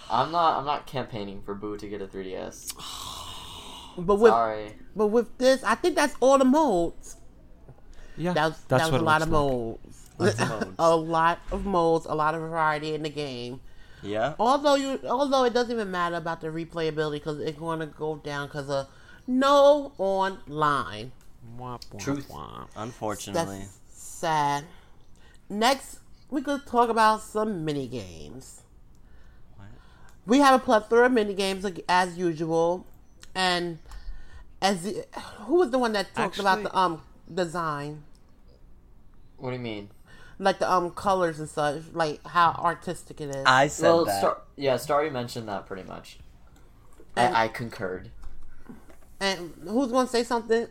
I'm not. I'm not campaigning for Boo to get a 3DS. But with Sorry. but with this, I think that's all the modes. Yeah, That was, that's that was what a lot of looks like. modes. Lots of modes. a lot of modes, a lot of variety in the game. Yeah. Although you, although it doesn't even matter about the replayability because it's going to go down because of no online. Womp, womp, Truth. womp. Unfortunately. That's sad. Next, we could talk about some mini games. What? We have a plethora of mini games as usual, and as the, who was the one that talked about the um design, What do you mean? like the um colors and such, like how artistic it is. I said well, that. Star- yeah, Starry mentioned that pretty much. And- I, I concurred. and who's going to say something?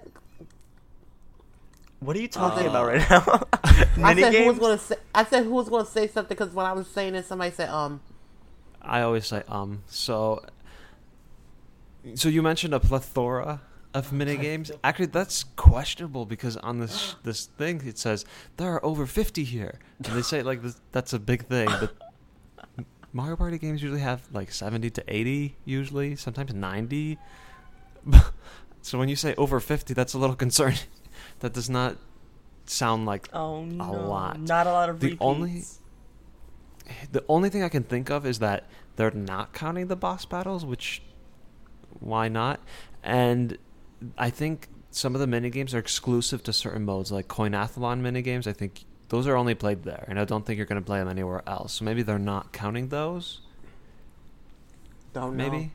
What are you talking Uh, about right now? I Mini said who was going to say. I said who was going to say something because when I was saying it, somebody said um. I always say um. So, so you mentioned a plethora of mini games. Actually, that's questionable because on this this thing it says there are over fifty here, and they say like this, that's a big thing. But Mario Party games usually have like seventy to eighty, usually sometimes ninety. so when you say over fifty, that's a little concerning. that does not sound like Oh no. lot. Not a lot of The repeats. only- the only thing I can think of is that they're not counting the boss battles, which why not? And I think some of the mini games are exclusive to certain modes, like Coinathlon mini games. I think those are only played there, and I don't think you're going to play them anywhere else. So maybe they're not counting those. Don't know. maybe.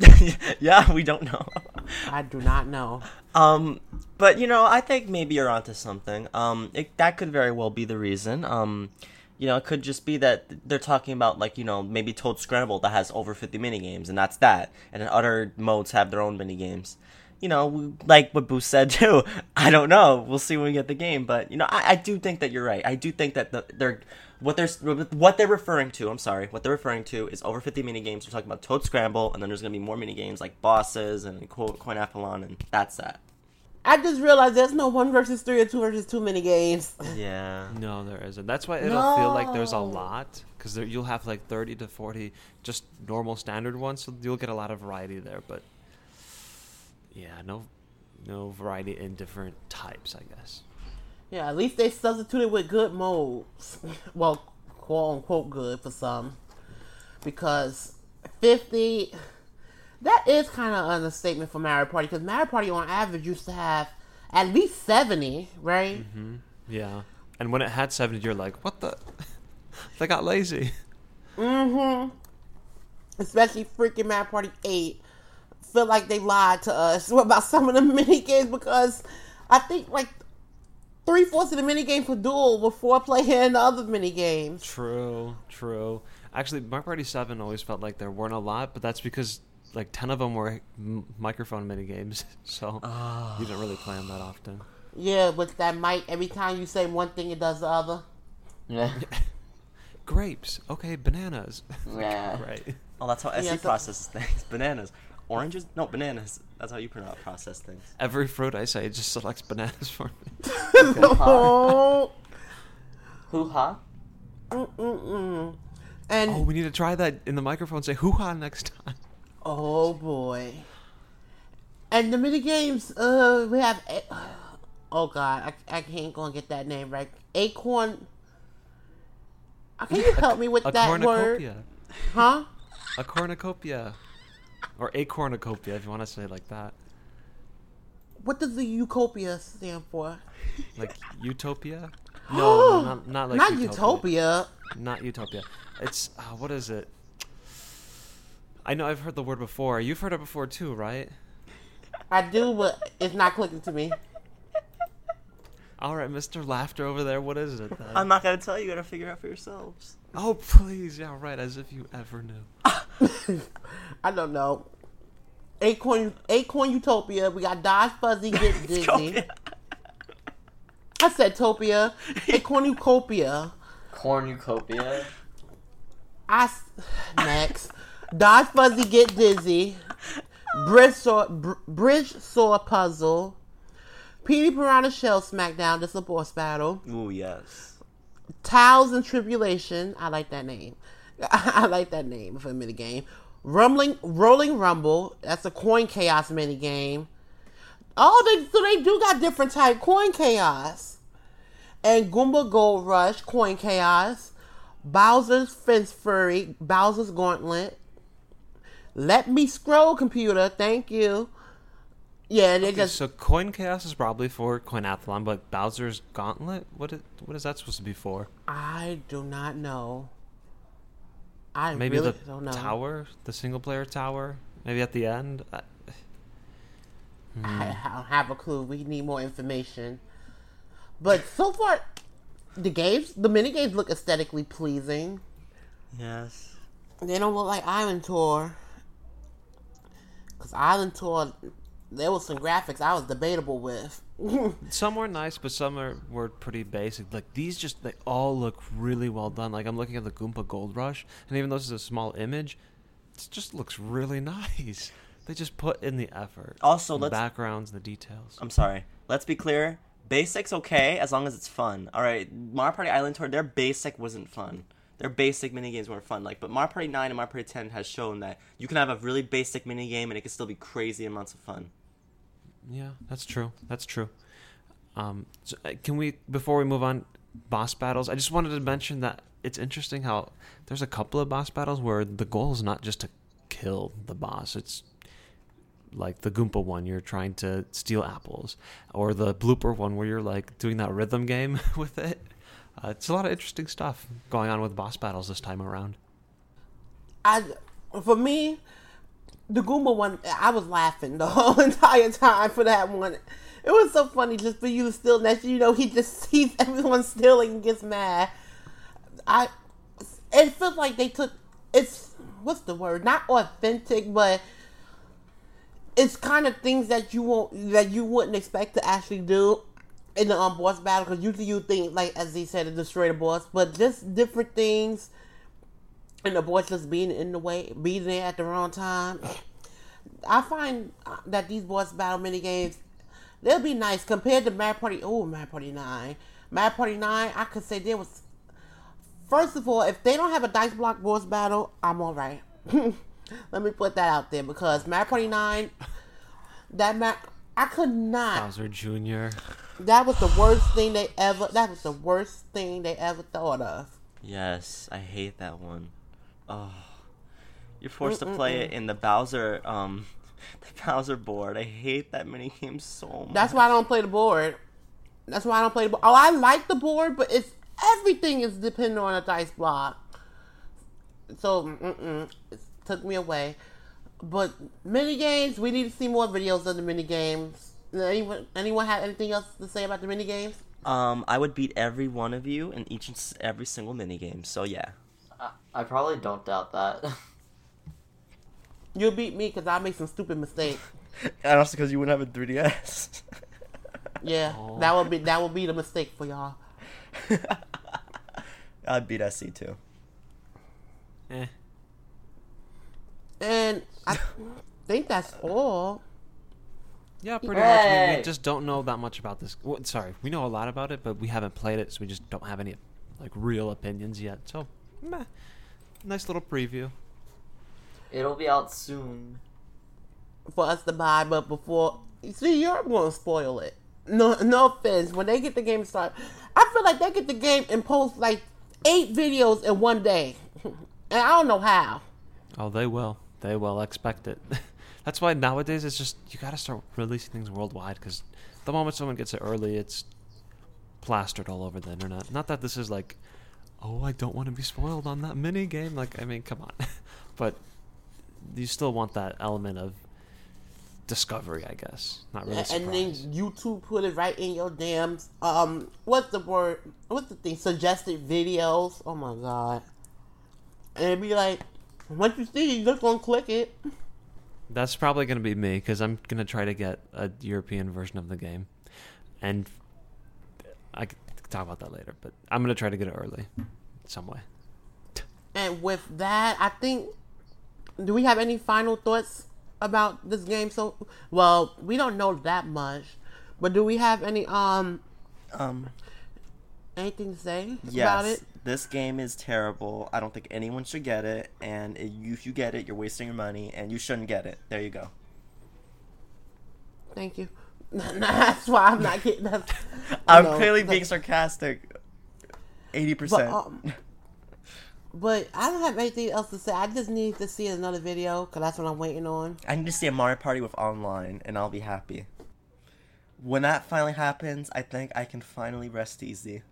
yeah, we don't know. I do not know. Um, but you know, I think maybe you're onto something. Um, it, that could very well be the reason. Um, you know, it could just be that they're talking about like you know maybe Toad Scramble that has over 50 mini games, and that's that. And then other modes have their own mini games. You know, like what Boost said too. I don't know. We'll see when we get the game, but you know, I, I do think that you're right. I do think that the, they're what they're what they're referring to. I'm sorry, what they're referring to is over 50 mini games. We're talking about Toad Scramble, and then there's gonna be more mini games like bosses and Co- Coinathlon, and that's that. I just realized there's no one versus three or two versus two mini games. Yeah. No, there isn't. That's why it'll feel like there's a lot because you'll have like 30 to 40 just normal standard ones, so you'll get a lot of variety there. But yeah, no, no variety in different types, I guess. Yeah, at least they substituted with good modes. Well, quote unquote good for some. Because 50, that is kind of an understatement for Mario Party. Because Mario Party on average used to have at least 70, right? Yeah, and when it had 70, you're like, what the? they got lazy. Mm hmm. Especially freaking Mario Party 8. Feel like they lied to us about some of the mini games because I think like three fourths of the mini games were dual before playing the other mini games. True, true. Actually, Mario Party 7 always felt like there weren't a lot, but that's because like 10 of them were m- microphone mini games, so you didn't really play them that ah. often. Yeah, with that mic, every time you say one thing, it does the other. Yeah. Grapes, okay, bananas. Yeah. right. Oh, that's how SE Yeah, so- processes things. Bananas. Oranges? No, bananas. That's how you pronounce process things. Every fruit I say it just selects bananas for me. oh, Hoo ha. mm-mm-mm. and Oh, we need to try that in the microphone. Say hoo ha next time. Oh boy. And the mini games, uh, we have. A- oh god, I, I can't go and get that name right. Acorn. Can you help me with A that word? Huh? A cornucopia. Or a cornucopia, if you want to say it like that. What does the Utopia stand for? Like utopia? No, no not, not like Not utopia. Utopia. Not utopia. It's uh, what is it? I know I've heard the word before. You've heard it before too, right? I do, but it's not clicking to me. All right, Mr. Laughter over there. What is it? Then? I'm not gonna tell you. You gotta figure out for yourselves. oh, please, yeah, right. As if you ever knew. I don't know. Acorn, Acorn Utopia. We got Dodge Fuzzy Get Dizzy. I said Topia. Acorn Utopia. Cornucopia. I next. Dodge Fuzzy Get Dizzy. Bridge Saw, Br- Bridge Saw Puzzle. Petey Piranha Shell Smackdown. This is a boss battle. Oh, yes. Towels and Tribulation. I like that name. I like that name for a mini game. Rumbling, Rolling Rumble. That's a coin chaos mini game. Oh, they so they do got different type coin chaos. And Goomba Gold Rush coin chaos. Bowser's Fence Fury. Bowser's Gauntlet. Let me scroll, computer. Thank you. Yeah, they Okay, just so Coin Chaos is probably for Coinathlon, but Bowser's Gauntlet. What is, what is that supposed to be for? I do not know. I Maybe really the don't know. tower, the single player tower. Maybe at the end. I, I, I don't have a clue. We need more information. But so far, the games, the mini games look aesthetically pleasing. Yes. They don't look like Island Tour. Cause Island Tour, there was some graphics I was debatable with. Some were nice, but some are, were pretty basic. Like these, just they all look really well done. Like I'm looking at the Goomba Gold Rush, and even though this is a small image, it just looks really nice. They just put in the effort. Also, the let's- backgrounds, the details. I'm sorry. Let's be clear. Basic's okay as long as it's fun. All right, Mario Party Island Tour, their basic wasn't fun. Their basic mini games weren't fun. Like, but Mario Party 9 and Mario Party 10 has shown that you can have a really basic mini game and it can still be crazy amounts of fun. Yeah, that's true. That's true. Um, so, uh, can we before we move on, boss battles? I just wanted to mention that it's interesting how there's a couple of boss battles where the goal is not just to kill the boss. It's like the Goomba one, you're trying to steal apples, or the blooper one where you're like doing that rhythm game with it. Uh, it's a lot of interesting stuff going on with boss battles this time around. I, for me, the Goomba one, I was laughing the whole entire time for that one. It was so funny just for you to steal that. You know, he just sees everyone stealing and gets mad. I. It feels like they took. It's what's the word? Not authentic, but it's kind of things that you won't that you wouldn't expect to actually do in the um, boss battle because usually you think like as they said to destroy the boss, but just different things and the boss just being in the way, being there at the wrong time. I find that these boss battle mini games they'll be nice compared to Mad Party. Oh, Mad Party Nine, Mad Party Nine. I could say there was. First of all, if they don't have a dice block boss battle, I'm all right. Let me put that out there because Mad Party Nine, that map, I could not. Bowser Jr. That was the worst thing they ever. That was the worst thing they ever thought of. Yes, I hate that one. Oh, you're forced Mm-mm-mm. to mm, mm, play it mm. in the Bowser, um, the Bowser board. I hate that mini game so much. That's why I don't play the board. That's why I don't play the board. Oh, I like the board, but it's everything is dependent on a dice block. So, mm-mm, it took me away. But mini games, we need to see more videos of the mini games. Anyone, anyone have anything else to say about the mini games? Um, I would beat every one of you in each and every single mini game. So yeah. I, I probably don't doubt that. You'll beat me because I make some stupid mistakes. and also because you wouldn't have a 3DS. yeah, oh. that would be that would be the mistake for y'all. I'd beat SC too. Eh. And I think that's all. Yeah, pretty hey. much. We, we, just don't know that much about this. Well, sorry, we know a lot about it, but we haven't played it, so we just don't have any like real opinions yet. So, meh. nice little preview. It'll be out soon for us to buy, but before see, you're gonna spoil it. No, no offense. When they get the game started, I feel like they get the game and post like eight videos in one day, and I don't know how. Oh, they will. They will expect it. That's why nowadays it's just you got to start releasing things worldwide because the moment someone gets it early, it's plastered all over the internet. Not that this is like, oh, I don't want to be spoiled on that mini game. Like, I mean, come on, but you still want that element of discovery, I guess. Not really. Surprise. And then YouTube put it right in your damn um. What's the word? What's the thing? Suggested videos. Oh my god. And it'd be like, once you see it, you just gonna click it. That's probably going to be me because I'm going to try to get a European version of the game, and I can talk about that later. But I'm going to try to get it early, some way. And with that, I think. Do we have any final thoughts about this game? So, well, we don't know that much, but do we have any um um anything to say yes. about it? this game is terrible. I don't think anyone should get it, and if you get it, you're wasting your money, and you shouldn't get it. There you go. Thank you. that's why I'm not getting that. I'm know, clearly being sarcastic. Eighty percent. Um, but I don't have anything else to say. I just need to see another video because that's what I'm waiting on. I need to see a Mario Party with online, and I'll be happy. When that finally happens, I think I can finally rest easy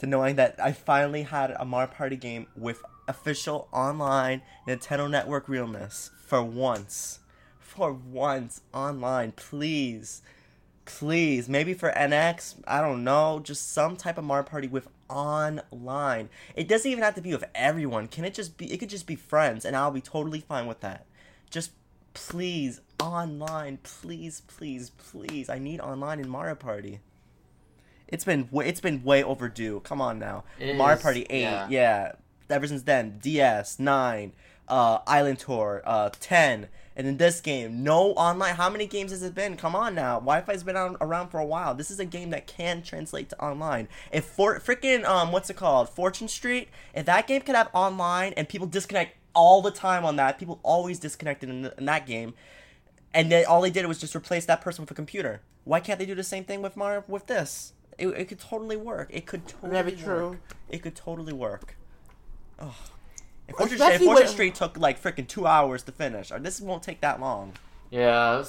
to knowing that I finally had a Mario Party game with official online Nintendo Network realness for once. For once online, please. Please, maybe for NX, I don't know, just some type of Mario Party with online. It doesn't even have to be with everyone. Can it just be it could just be friends and I'll be totally fine with that. Just please online, please, please, please. I need online in Mario Party. It's been it's been way overdue. Come on now, it Mario is, Party Eight, yeah. yeah. Ever since then, DS Nine, uh, Island Tour, uh, Ten, and in this game, no online. How many games has it been? Come on now, Wi-Fi's been on, around for a while. This is a game that can translate to online. If for freaking um, what's it called, Fortune Street, if that game could have online and people disconnect all the time on that, people always disconnected in, the, in that game and then all they did was just replace that person with a computer. Why can't they do the same thing with Mario with this? It, it could totally work. It could totally Very true. Work. It could totally work. Oh. If Fortune, Street, if Fortune Street took like freaking two hours to finish, or this won't take that long. Yeah.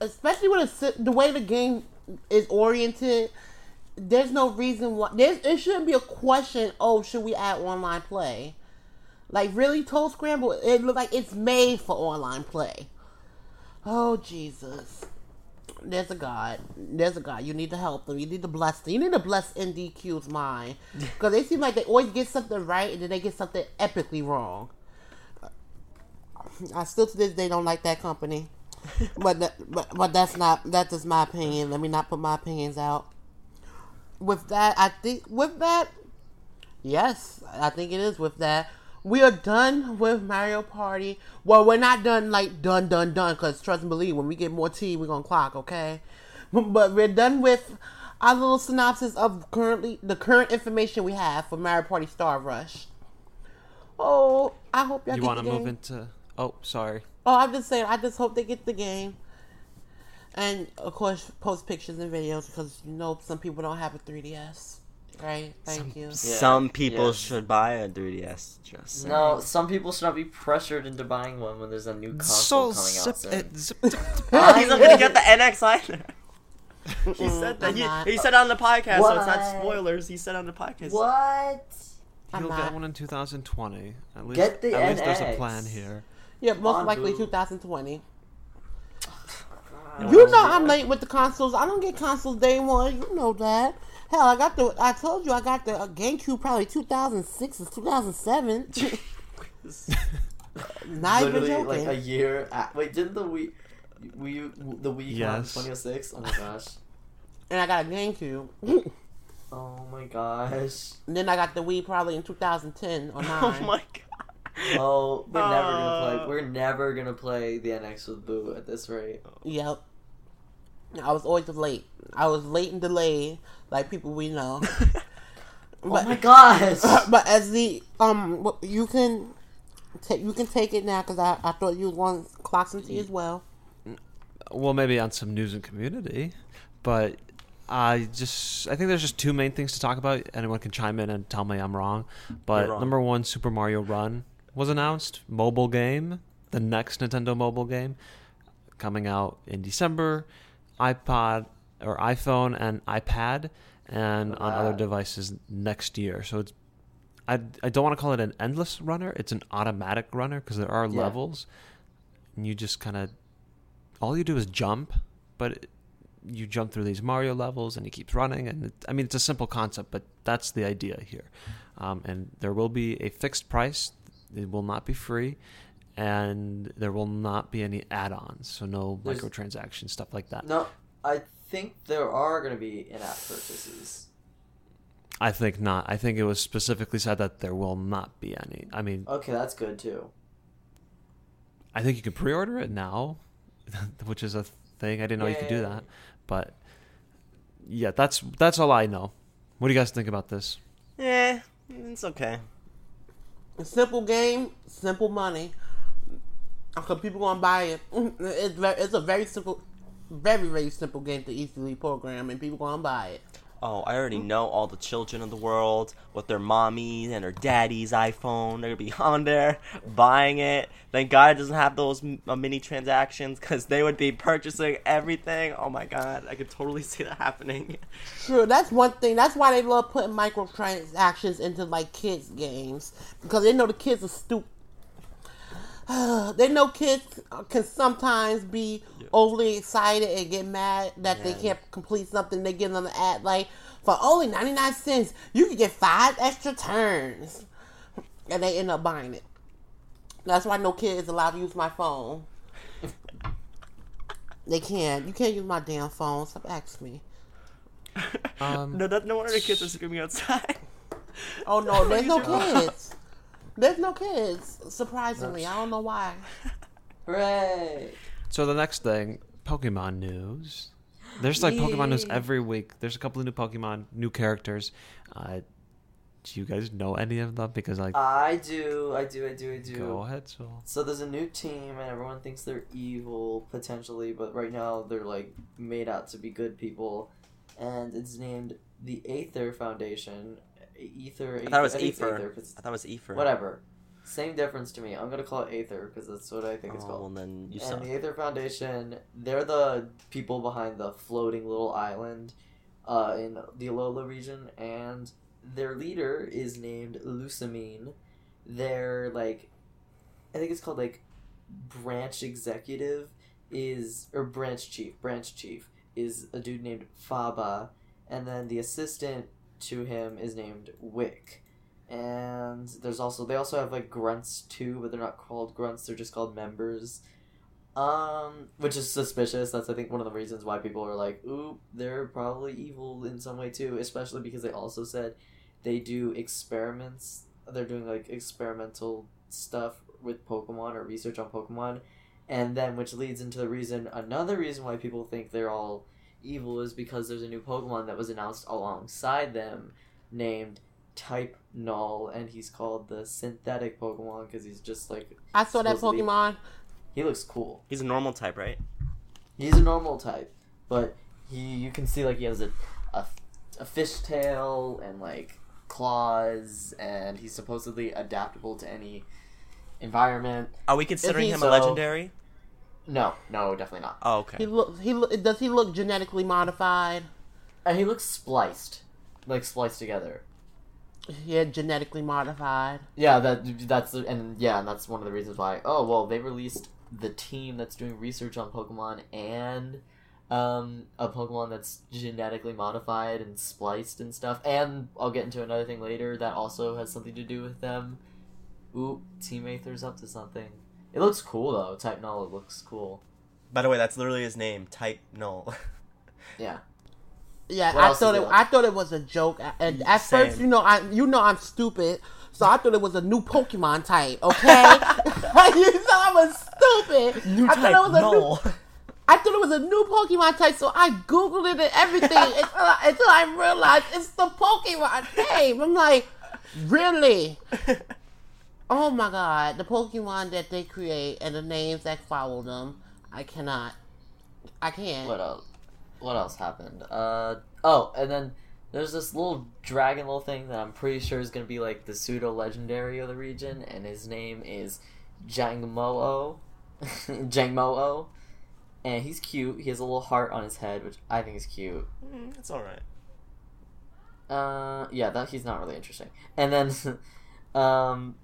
Especially when it's the way the game is oriented, there's no reason why. There's, it shouldn't be a question. Oh, should we add online play? Like really, Toad Scramble. It look like it's made for online play. Oh Jesus. There's a God. There's a God. You need to help them. You need to bless them. You need to bless ND Cube's mind. Because they seem like they always get something right and then they get something epically wrong. I still to this day don't like that company. but, that, but but that's not that's just my opinion. Let me not put my opinions out. With that, I think with that, yes, I think it is with that. We are done with Mario Party. Well, we're not done like done done done because trust and believe when we get more tea, we're gonna clock. Okay, but we're done with our little synopsis of currently the current information we have for Mario Party Star Rush. Oh, I hope y'all You want to move into? Oh, sorry. Oh, I'm just saying. I just hope they get the game, and of course, post pictures and videos because you know some people don't have a 3ds, right? Thank you. Some people yeah. should buy a 3DS. Just saying. No, some people should not be pressured into buying one when there's a new So console coming out zip soon. it. Zip, He's not gonna get the NX either. he said that. He, not. he said on the podcast, so it's not spoilers. He said on the podcast. What? I'm You'll get one in 2020. At least, Get the at least there's a plan here. Yeah, most on, likely boo. 2020. Uh, You know I'm late with the consoles. I don't get consoles day one. You know that. Hell, I got the. I told you I got the uh, GameCube probably 2006 or 2007. Not even Literally joking. like a year. At, wait, didn't the Wii, Wii, the Wii Yes. come 2006? Oh my gosh. and I got a GameCube. Oh my gosh. and then I got the Wii probably in 2010 or 9. Oh my god. Oh, we're never gonna Uh. play. We're never gonna play the NX with Boo at this rate. Yep. I was always late. I was late and delayed, like people we know. Oh but, my gosh. but as the um, you can take you can take it now because I, I thought you was going to clock some tea as well. Well, maybe on some news and community, but I just I think there's just two main things to talk about. Anyone can chime in and tell me I'm wrong. But wrong. number one, Super Mario Run was announced, mobile game, the next Nintendo mobile game, coming out in December, iPod or iPhone and iPad, and on other devices next year. So it's I I don't want to call it an endless runner. It's an automatic runner because there are Yeah. levels, and you just kind of all you do is jump, but it, you jump through these Mario levels and he keeps running. And it, I mean, it's a simple concept, but that's the idea here. Um, and there will be a fixed price. It will not be free, and there will not be any add-ons. So no There's- microtransactions, stuff like that. no, I think there are gonna be in-app purchases. I think not. I think it was specifically said that there will not be any. I mean, Okay, that's good too. I think you can pre-order it now, which is a thing. I didn't know you could do that, but yeah, that's that's all I know. What do you guys think about this? Yeah, it's okay. A simple game, simple money. Because people gonna buy it. It's very, it's a very simple, very very simple game to easily program, and people gonna buy it. Oh, I already know all the children of the world with their mommy and their daddy's iPhone. They're gonna be on there buying it. Thank God it doesn't have those uh, mini transactions because they would be purchasing everything. Oh my God, I could totally see that happening. True, that's one thing. That's why they love putting microtransactions into like kids games because they know the kids are stupid. they know kids can sometimes be overly excited and get mad that they can't complete something. They get on the ad like for only ninety nine cents, you can get five extra turns, and they end up buying it. That's why no kid is allowed to use my phone. They can't. You can't use my damn phone. Stop asking me. Um, no, that, no wonder the kids are screaming outside. Oh no, there's no kids. There's no kids. Surprisingly, I don't know why. Hooray! so the next thing, Pokemon news. There's like Pokemon news every week. There's a couple of new Pokemon, new characters. Uh, do you guys know any of them? Because like, I do, I do, I do, I do. go ahead, so So there's a new team, and everyone thinks they're evil potentially, but right now they're like made out to be good people, and it's named the Aether Foundation. Ether. I thought it was it's Ether. I thought it was Ether. Whatever. Same difference to me. I'm gonna call it Aether because that's what I think it's Oh, called. well then you and suck. the Aether Foundation, they're the people behind the floating little island uh, in the Alola region, and their leader is named Lusamine, their like I think it's called like branch executive is or branch chief, branch chief is a dude named Faba, and then the assistant to him is named Wick. And there's also they also have like grunts too, but they're not called grunts, they're just called members. Um, which is suspicious. That's I think one of the reasons why people are like, "Ooh, they're probably evil in some way too." Especially because they also said they do experiments. They're doing like experimental stuff with Pokemon or research on Pokemon, and then which leads into the reason another reason why people think they're all evil is because there's a new Pokemon that was announced alongside them, named Type Null, and he's called the synthetic Pokemon because he's just like I saw that Supposed be- Pokemon. he looks cool. He's a normal type, right? He's a normal type, but he you can see like he has a a, a fishtail and like claws, and he's supposedly adaptable to any environment. Are we considering he him so- a legendary? No, no, definitely not. Oh, okay. He looks. He look. Does he look genetically modified? And he looks spliced, like spliced together. Yeah, genetically modified. Yeah, that that's and yeah, and that's one of the reasons why. Oh well, they released the team that's doing research on Pokemon and um, a Pokemon that's genetically modified and spliced and stuff. And I'll get into another thing later that also has something to do with them. Ooh, Team Aether's up to something. It looks cool though. Type Null looks cool. By the way, that's literally his name. Type null. Yeah. Yeah, What I thought it. there? I thought it was a joke. And at Same. first, you know, I you know I'm stupid, so I thought it was a new Pokemon type. Okay, you know I was stupid. New I thought type it was a new. null. I thought it was a new Pokemon type, so I googled it and everything until, I, until I realized it's the Pokemon name. I'm like, really? Oh my god, the Pokemon that they create and the names that follow them, I cannot. I can't. What else? What else happened? Uh oh, and then there's this little dragon little thing that I'm pretty sure is gonna be like the pseudo legendary of the region, and his name is Jangmo-o. Jangmo-o. And he's cute. He has a little heart on his head, which I think is cute. Mm, it's alright. Uh, yeah, that he's not really interesting. And then, um,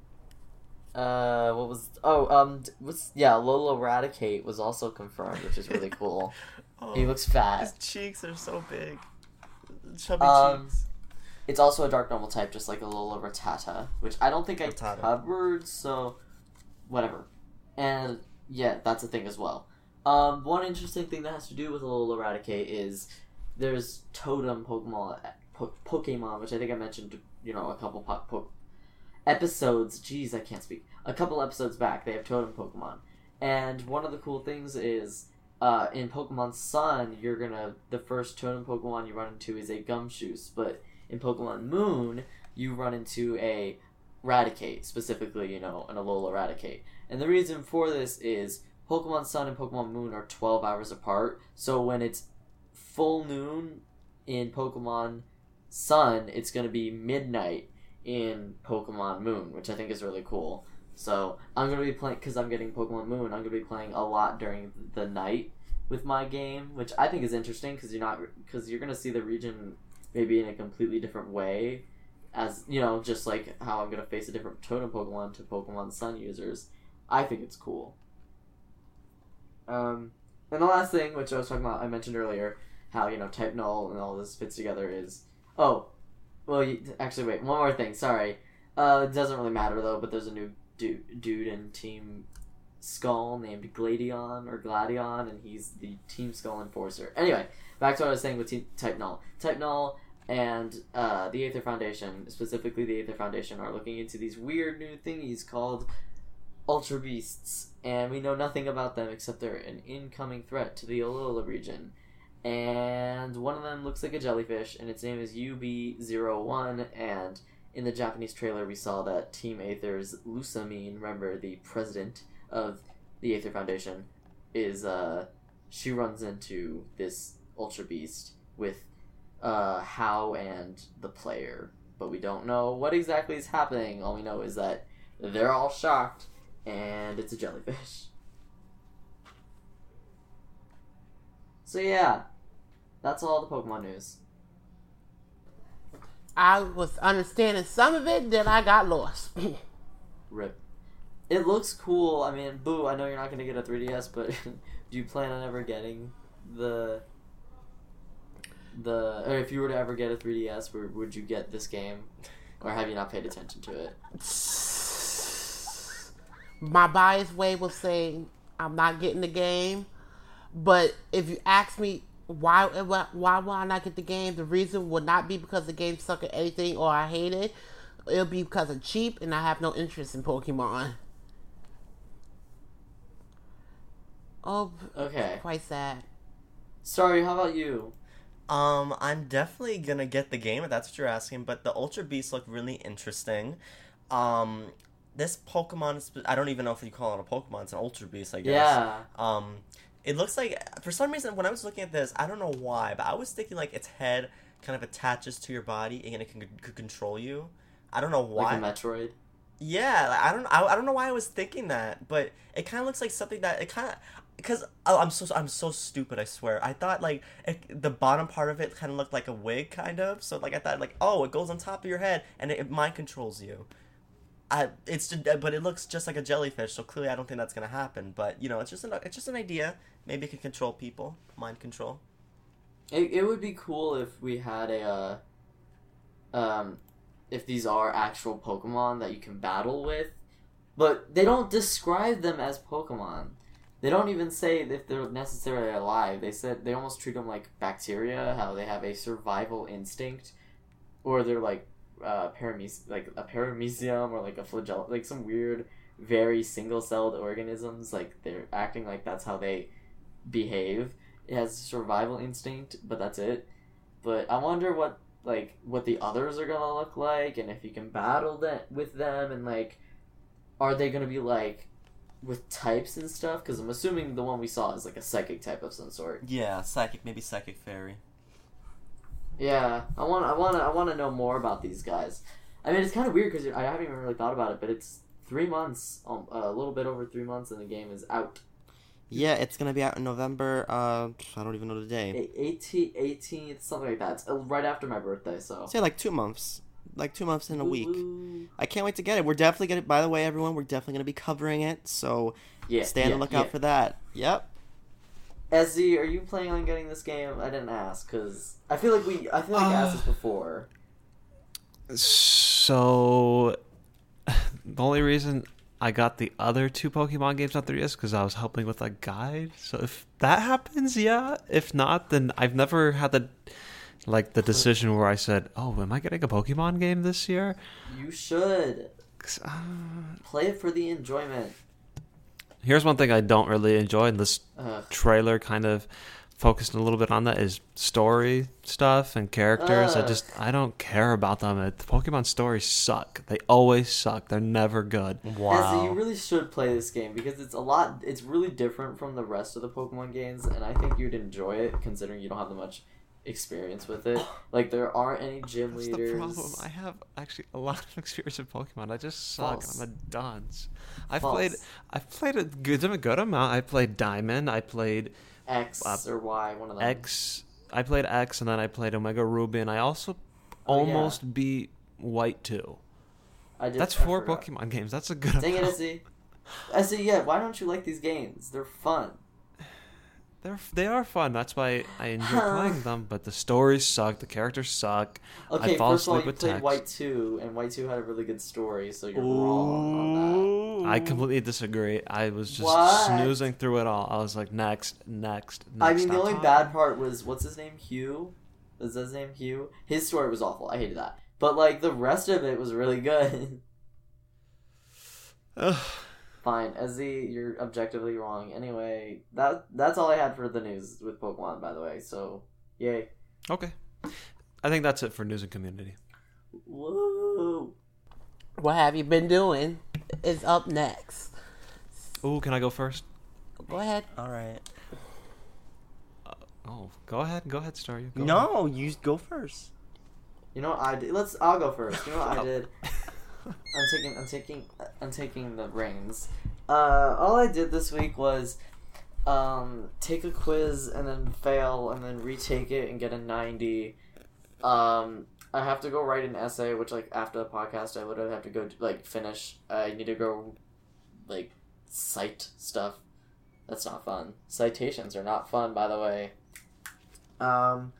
uh, what was? Oh, um, what's? Yeah, Alola Raticate was also confirmed, which is really cool. Oh, he looks fat. his cheeks are so big. Chubby Um, cheeks. It's also a dark normal type, just like a Lola Rattata, which I don't think I Rattata. covered, so whatever. And yeah, that's a thing as well. Um, one interesting thing that has to do with Alola Raticate is there's totem Pokemon, po- Pokemon, which I think I mentioned, you know, a couple po- po- episodes. Jeez, I can't speak. A couple episodes back, they have totem Pokemon, and one of the cool things is. Uh, in Pokemon Sun, you're gonna the first totem Pokemon you run into is a Gumshoos, but in Pokemon Moon, you run into a Raticate, specifically, you know, an Alola Raticate. And the reason for this is Pokemon Sun and Pokemon Moon are 12 hours apart, so when it's full noon in Pokemon Sun, it's to be midnight in Pokemon Moon, which I think is really cool. So I'm to be playing, because I'm getting Pokemon Moon, I'm to be playing a lot during the night with my game, which I think is interesting because you're not, because you're to see the region maybe in a completely different way as you know just like how i'm to face a different totem pokemon to pokemon sun users i think it's cool um and the last thing which i was talking about i mentioned earlier how you know type null and all this fits together is oh well you, actually wait one more thing sorry uh it doesn't really matter though but there's a new dude, dude in team skull named gladion or gladion and he's the team skull enforcer anyway back to what I was saying with T- Type Null. Type Null and uh, the Aether Foundation, specifically the Aether Foundation, are looking into these weird new thingies called Ultra Beasts, and we know nothing about them except they're an incoming threat to the Alola region. And one of them looks like a jellyfish, and its name is UB01, and in the Japanese trailer we saw that Team Aether's Lusamine, remember the president of the Aether Foundation, is, uh, she runs into this Ultra Beast with uh, Hau and the player, but we don't know what exactly is happening. All we know is that they're all shocked, and it's a jellyfish. So yeah, that's all the Pokemon news. I was understanding some of it, then I got lost. Rip. It looks cool. I mean, boo. I know you're not gonna get a 3DS, but do you plan on ever getting the the? Or if you were to ever get a 3DS, where would you get this game, or have you not paid attention to it? My biased way will say I'm not getting the game, but if you ask me why why why will I not get the game, the reason would not be because the game suck at anything or I hate it. It'll be because it's cheap and I have no interest in Pokemon. Oh, Okay. quite sad. Sorry. How about you? Um, I'm definitely gonna get the game if that's what you're asking. But the Ultra Beasts look really interesting. Um, this Pokemon, I don't even know if you call it a Pokemon. It's an Ultra Beast, I guess. Yeah. Um, it looks like for some reason when I was looking at this, I don't know why, but I was thinking like its head kind of attaches to your body and it can could control you. I don't know why. Like a Metroid. Yeah, like, I don't I, I don't know why I was thinking that, but it kind of looks like something that it kind of because oh, I'm so I'm so stupid. I swear. I thought like it, the bottom part of it kind of looked like a wig, kind of. So like I thought like oh, it goes on top of your head and it, it mind controls you. I it's but it looks just like a jellyfish. So clearly, I don't think that's gonna happen. But you know, it's just an it's just an idea. Maybe it can control people, mind control. It, it would be cool if we had a, uh, um, if these are actual Pokemon that you can battle with, but they don't describe them as Pokemon. They don't even say if they're necessarily alive. They said they almost treat them like bacteria, how they have a survival instinct, or they're like uh, parames- like a paramecium or like a flagellum, like some weird, very single-celled organisms. Like they're acting like that's how they behave it has survival instinct, but that's it. But I wonder what like what the others are gonna look like, and if you can battle that with them, and like, are they gonna be like with types and stuff? Because I'm assuming the one we saw is like a psychic type of some sort. Yeah, psychic, maybe psychic fairy. Yeah, I want, I want to, I want to know more about these guys. I mean, it's kind of weird because I haven't even really thought about it, but it's three months, um, a little bit over three months, and the game is out. Yeah, it's gonna be out in November. Uh, I don't even know the day. 18, 18th, something like that. It's uh, right after my birthday, so. Say like two months, like two months in a week. Woo-woo. I can't wait to get it. We're definitely gonna. By the way, everyone, we're definitely gonna be covering it. So Yeah, stay on yeah, the lookout yeah. for that. Yep. SZ, are you planning on getting this game? I didn't ask because I feel like we, I feel like I asked this before. So, the only reason I got the other two Pokemon games on 3DS because I was helping with a guide. So if that happens, yeah. If not, then I've never had the like the decision where I said, "Oh, am I getting a Pokemon game this year?" You should uh, play it for the enjoyment. here's one thing I don't really enjoy, and this Ugh. trailer kind of focused a little bit on that is story stuff and characters. I just I don't care about them. It, the Pokemon stories suck. They always suck. They're never good. SZ, you really should play this game because it's a lot. It's really different from the rest of the Pokemon games, and I think you'd enjoy it considering you don't have that much experience with it. Like there aren't any gym That's leaders. the problem. I have actually a lot of experience in Pokemon. I just suck. False. I'm a dunce. I've False. played. I've played a good, a good amount. I played Diamond. I played X uh, or Y, one of them. X. I played X, and then I played Omega Ruby, and I also Oh, yeah. almost beat White too. I did, That's I four forgot. Pokemon games. That's a good. Dang it, amount. SZ. SZ, yeah. Why don't you like these games? They're fun. They're they are fun. That's why I enjoy playing them. But the stories suck. The characters suck. Okay, I fall first of all, you played text. White 2, and White 2 had a really good story, so you're wrong on that. I completely disagree. I was just What? snoozing through it all. I was like, next, next, next. I mean, the only talking. bad part was, what's his name? Hugh? Is his name Hugh? His story was awful. I hated that. But, like, the rest of it was really good. Ugh. Fine. SZ, you're objectively wrong. Anyway, that that's all I had for the news with Pokemon, by the way, so, yay. okay. I think that's it for news and community. Whoa. What have you been doing? Is up next. Ooh, can I go first? Go ahead. All right. Uh, oh, go ahead. Go ahead, Star. You go No, you go first. You know what I did? Let's. I'll go first. You know what I oh. did? I'm taking. I'm taking. I'm taking the reins. Uh, all I did this week was, um, take a quiz and then fail and then retake it and get a ninety, Um, I have to go write an essay, which like after the podcast, I would have to go like finish. I need to go like cite stuff. That's not fun. Citations are not fun, by the way. Um,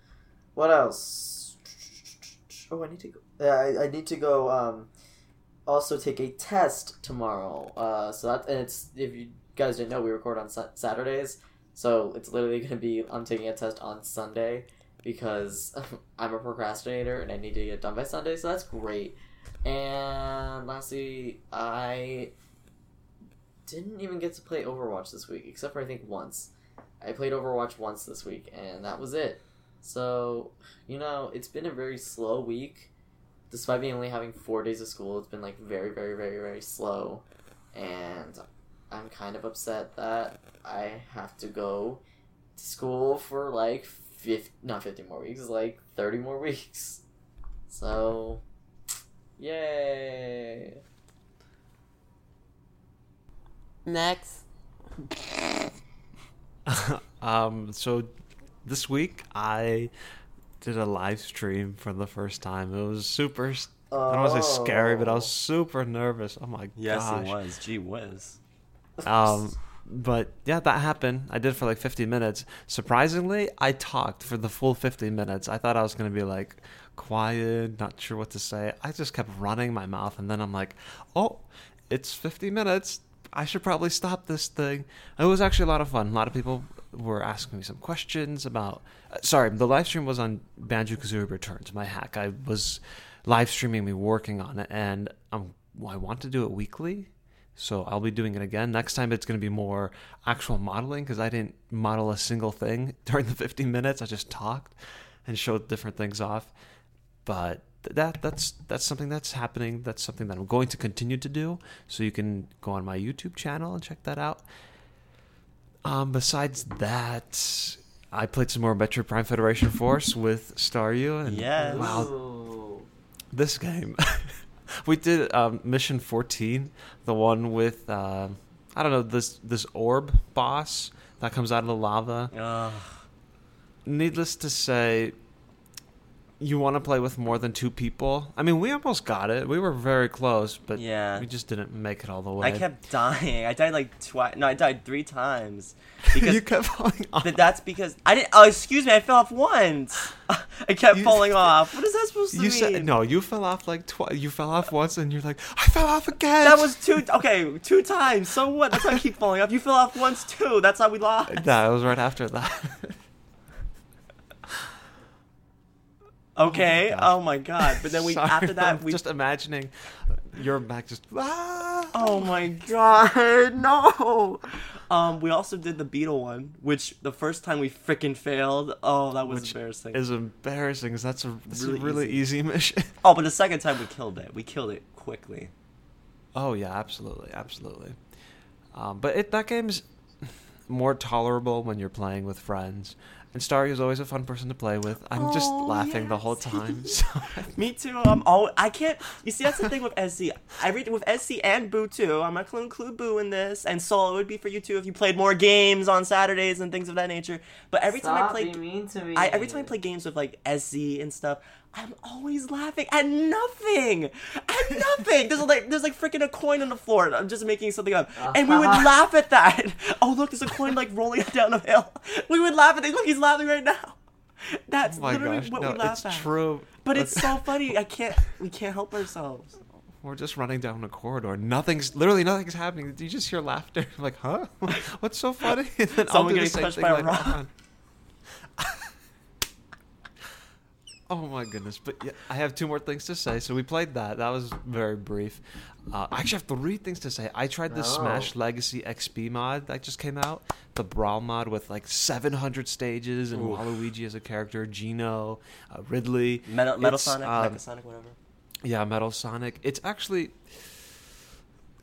what else? Oh, I need to go. Yeah, I, I need to go. Um, also take a test tomorrow. Uh, so that and it's if you guys didn't know, we record on Sa- Saturdays, so it's literally gonna be I'm taking a test on Sunday because I'm a procrastinator and I need to get done by Sunday. So that's great. And lastly, I didn't even get to play Overwatch this week, except for I think once. I played Overwatch once this week, and that was it. So, you know, it's been a very slow week. Despite me only having four days of school, it's been like very, very, very, very slow. And I'm kind of upset that I have to go to school for like 50, not 50 more weeks, like 30 more weeks. So, yay. Next. um, so this week I did a live stream for the first time. It was super. I don't want to say scary, but I was super nervous. Oh my Yes, gosh. it was. Gee whiz. Um, but yeah, that happened. I did for like 50 minutes. Surprisingly, I talked for the full 50 minutes. I thought I was going to be like quiet, not sure what to say. I just kept running my mouth, and then I'm like, oh, it's 50 minutes. I should probably stop this thing. It was actually a lot of fun. A lot of people were asking me some questions about. Uh, sorry, the live stream was on Banjo Kazooie Returns, my hack. I was live streaming me working on it, and um, I want to do it weekly. So I'll be doing it again. Next time it's going to be more actual modeling because I didn't model a single thing during the 15 minutes. I just talked and showed different things off. But that that's that's something that's happening. That's something that I'm going to continue to do. So you can go on my YouTube channel and check that out. Um, besides that, I played some more Metroid Prime Federation Force with Staryu, and Yes. wow, this game. we did um, mission 14, the one with uh, I don't know this this orb boss that comes out of the lava. Ugh. Needless to say, you want to play with more than two people. I mean, we almost got it. We were very close, but Yeah. we just didn't make it all the way. I kept dying. I died like twice. No, I died three times. Because you kept falling off. but that's because I didn't. Oh, excuse me. I fell off once. I kept You- falling off. What is that supposed to You mean? said no. You fell off like twice. You fell off once, and you're like, I fell off again. That was two. Okay, two times. So what? That's why I keep falling off. You fell off once too. That's how we lost. That was right after that. Okay. gosh. Oh my god. But then we Sorry, after that I'm we. just imagining your back just. Ah! Oh my god. No. Um. We also did the beetle one, which the first time we freaking failed. Oh, that was Which embarrassing. is embarrassing because that's a that's Really a really easy, mission. Oh, but the second time we killed it. We killed it quickly. oh yeah, absolutely, absolutely. Um, but it that game's more tolerable when you're playing with friends. And Starry is always a fun person to play with. I'm just Oh, laughing the whole time. So Me too. I'm all. I can't. You see, that's the thing with SC. I read with SC and Boo too. I'm not gonna include Boo in this, and Soul. It would be for you too if you played more games on Saturdays and things of that nature. But every time I play, mean to me. I, every time I play games with like SC and stuff, I'm always laughing at nothing. At nothing. There's like there's like freaking a coin on the floor. I'm just making something up, uh-huh. and we would laugh at that. Oh look, there's a coin like rolling down a hill. We would laugh at it. Look, he's laughing right now. That's oh literally gosh, what no, we laugh it's at. true. But it's so funny. I can't. We can't help ourselves. We're just running down a corridor. Nothing's literally nothing's happening. You just hear laughter. I'm like, huh? What's so funny? And then Someone do the getting same touched thing by a later rock. Oh my goodness! But yeah, I have two more things to say. So we played that. That was very brief. Uh, I actually have three things to say. I tried the Oh. Smash Legacy XP mod that just came out, the Brawl mod with like 700 stages and Oof. Waluigi as a character, Geno, uh, Ridley. Metal, Metal It's, Sonic, um, Mecha Sonic, whatever. Yeah, Metal Sonic. It's actually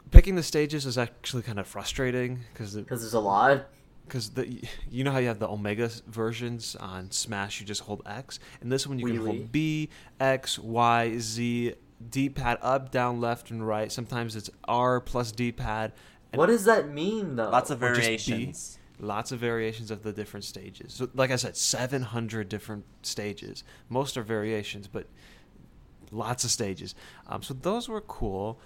picking the stages is actually kind of frustrating because Because there's a lot. Because the you know how you have the Omega versions on Smash, you just hold X, and this one you can hold B, X, Y, Z, D-pad up, down, left, and right. Sometimes it's R plus D-pad. What does that mean, though? Lots of or B. variations. lots of variations of the different stages. So, like I said, 700 different stages. Most are variations, but lots of stages. Um, so those were cool.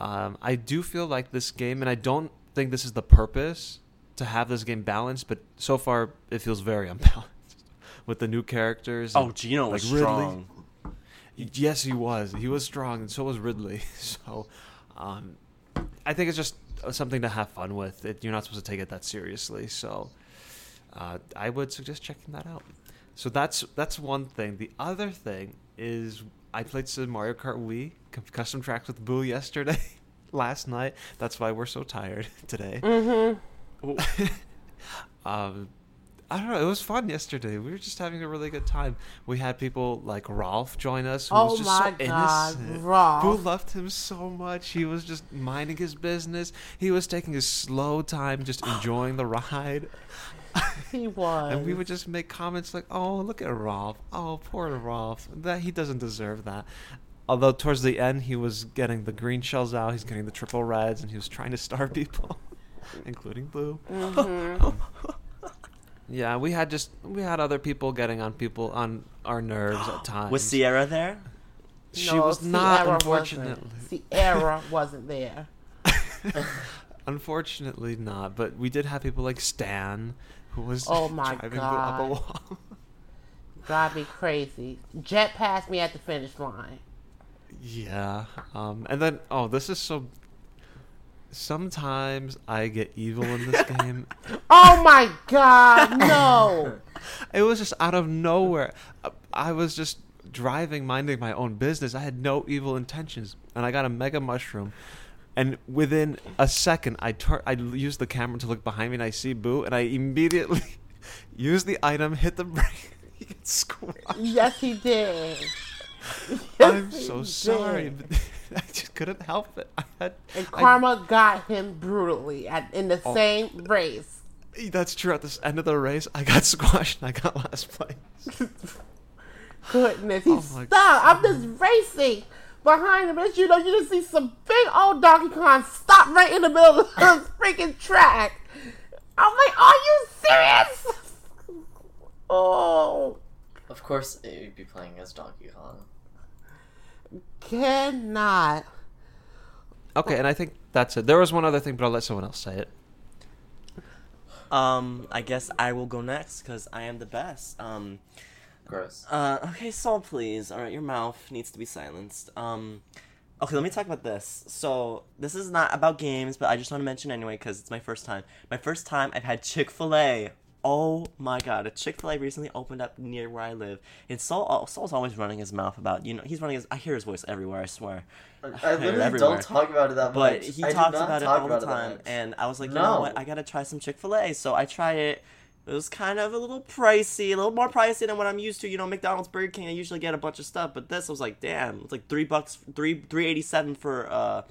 Um, I do feel like this game, and I don't think this is the purpose to have this game balanced, but so far it feels very unbalanced with the new characters. Oh, and, Geno was like Ridley. strong. Yes, he was. He was strong, and so was Ridley. So, um, I think it's just something to have fun with. It, you're not supposed to take it that seriously. So, uh, I would suggest checking that out. So that's that's one thing. The other thing is I played some Mario Kart Wii custom tracks with Boo yesterday, last night. That's why we're so tired today. Mm-hmm. um, I don't know. It was fun yesterday. We were just having a really good time. We had people like Rolf join us. Who Oh was just my so God, innocent. Rolf. Who loved him so much. He was just minding his business. He was taking his slow time, just enjoying the ride. He was. And we would just make comments like, "Oh, look at Rolf. Oh, poor Rolf. That he doesn't deserve that." Although towards the end, he was getting the green shells out. He's getting the triple reds, and he was trying to star people, including Blue. Mhm. Yeah, we had just we had other people getting on people on our nerves at times. Was Sierra there? She No, was not, unfortunately. Wasn't. Sierra wasn't there. Unfortunately, not. But we did have people like Stan, who was Oh my driving Blue up a wall. Drive me crazy. Jet passed me at the finish line. Yeah. Um, and then, oh, this is so. Sometimes I get evil in this game. Oh my god, no! It was just out of nowhere. I was just driving, minding my own business. I had no evil intentions, and I got a mega mushroom. And within a second, I turn, I use the camera to look behind me, and I see Boo, and I immediately use the item, hit the brake. He gets squashed. yes, he did. I'm so sorry, did. But I just couldn't help it. I had, And I- Karma got him brutally at, in the Oh. same race. that's true. At the end of the race, I got squashed, and I got last place. Goodness, he Oh my stopped. I'm just racing behind him. As you know, you just see some big old Donkey Kong stop right in the middle of the freaking track. I'm like, are you serious? Oh, Of course, it would be playing as Donkey Kong. Cannot. Okay, and I think that's it. There was one other thing, but I'll let someone else say it. Um, I guess I will go next because I am the best. Um, Gross. uh, okay, Saul, please. All right, your mouth needs to be silenced. Um, okay, let me talk about this. So this is not about games, but I just want to mention anyway because it's my first time. My first time I've had Chick Fil A. Oh my god, a Chick Fil A recently opened up near where I live. And Saul, Saul's always running his mouth about you know he's running his. I hear his voice everywhere. I swear. I literally don't talk about it that But much. he I talks about it all the about that time, and I was like, you No. know what? I gotta try some Chick Fil A. So I tried it. It was kind of a little pricey, a little more pricey than what I'm used to. You know, McDonald's, Burger King, I usually get a bunch of stuff, but this was like, damn, it's like three bucks, three three eighty seven for uh,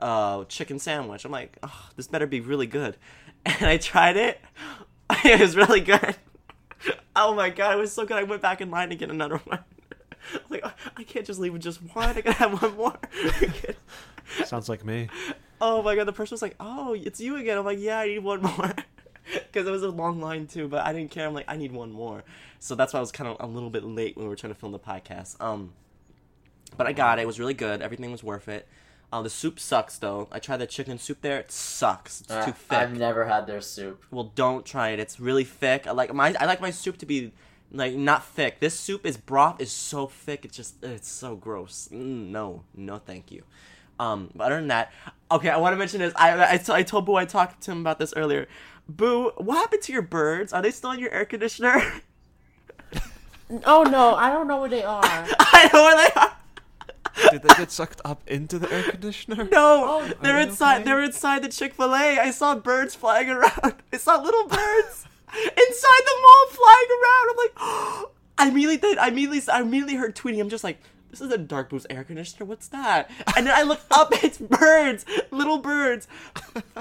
uh, chicken sandwich. I'm like, oh, this better be really good. And I tried it. it was really good. Oh my god, it was so good. I went back in line to get another one. Like, "Oh, I can't just leave with just one. I gotta have one more. Sounds like me. Oh my god, the person was like, "Oh, it's you again." I'm like, "Yeah, I need one more," because it was a long line too. But I didn't care. I'm like, "I need one more," so that's why I was kind of a little bit late when we were trying to film the podcast. Um, but I got it. It was really good. Everything was worth it. Uh, the soup sucks though. I tried the chicken soup there. It sucks. It's Uh, too thick. I've never had their soup. Well, don't try it. It's really thick. I like my I like my soup to be like not thick. This soup is broth is so thick. It's just it's so gross. Mm, no, no, thank you. Um, but other than that, okay, I want to mention this. I I, t- I told Boo I talked to him about this earlier. Boo, what happened to your birds? Are they still in your air conditioner? Oh no, I don't know where they are. I know where they are. Did they get sucked up into the air conditioner? No, Oh, they're inside. okay? They're inside the Chick Fil A. I saw birds flying around. I saw little birds inside the mall flying around. I'm like, I immediately did. I immediately, I immediately heard tweeting. I'm just like, this is a Dark Boo's air conditioner. What's that? And then I look up. It's birds, little birds,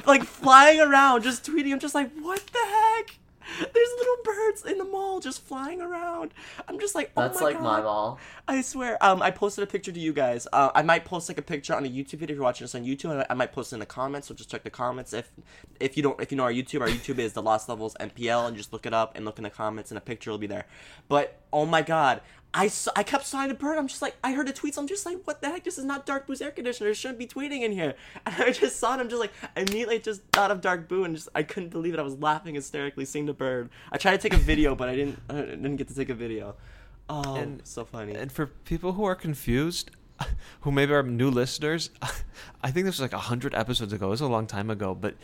like flying around, just tweeting. I'm just like, what the heck? There's little birds in the mall just flying around. I'm just like, oh That's my like God. my mall. I swear. Um, I posted a picture to you guys. Uh, I might post like a picture on a YouTube video if you're watching this on YouTube. I, I might post it in the comments, so just check the comments. If if you don't, if you know our YouTube, our YouTube is the Lost Levels MPL, and just look it up and look in the comments, and a picture will be there. But oh my god. I, saw, I kept signing the bird. I'm just like, I heard the tweets. I'm just like, what the heck? This is not Dark Boo's air conditioner. It shouldn't be tweeting in here. And I just saw it. I'm just like, immediately just thought of Dark Boo and just, I couldn't believe it. I was laughing hysterically seeing the bird. I tried to take a video, but I didn't, I didn't get to take a video. Oh, And- so funny. And for people who are confused, who maybe are new listeners, I think this was like a hundred episodes ago. It was a long time ago, but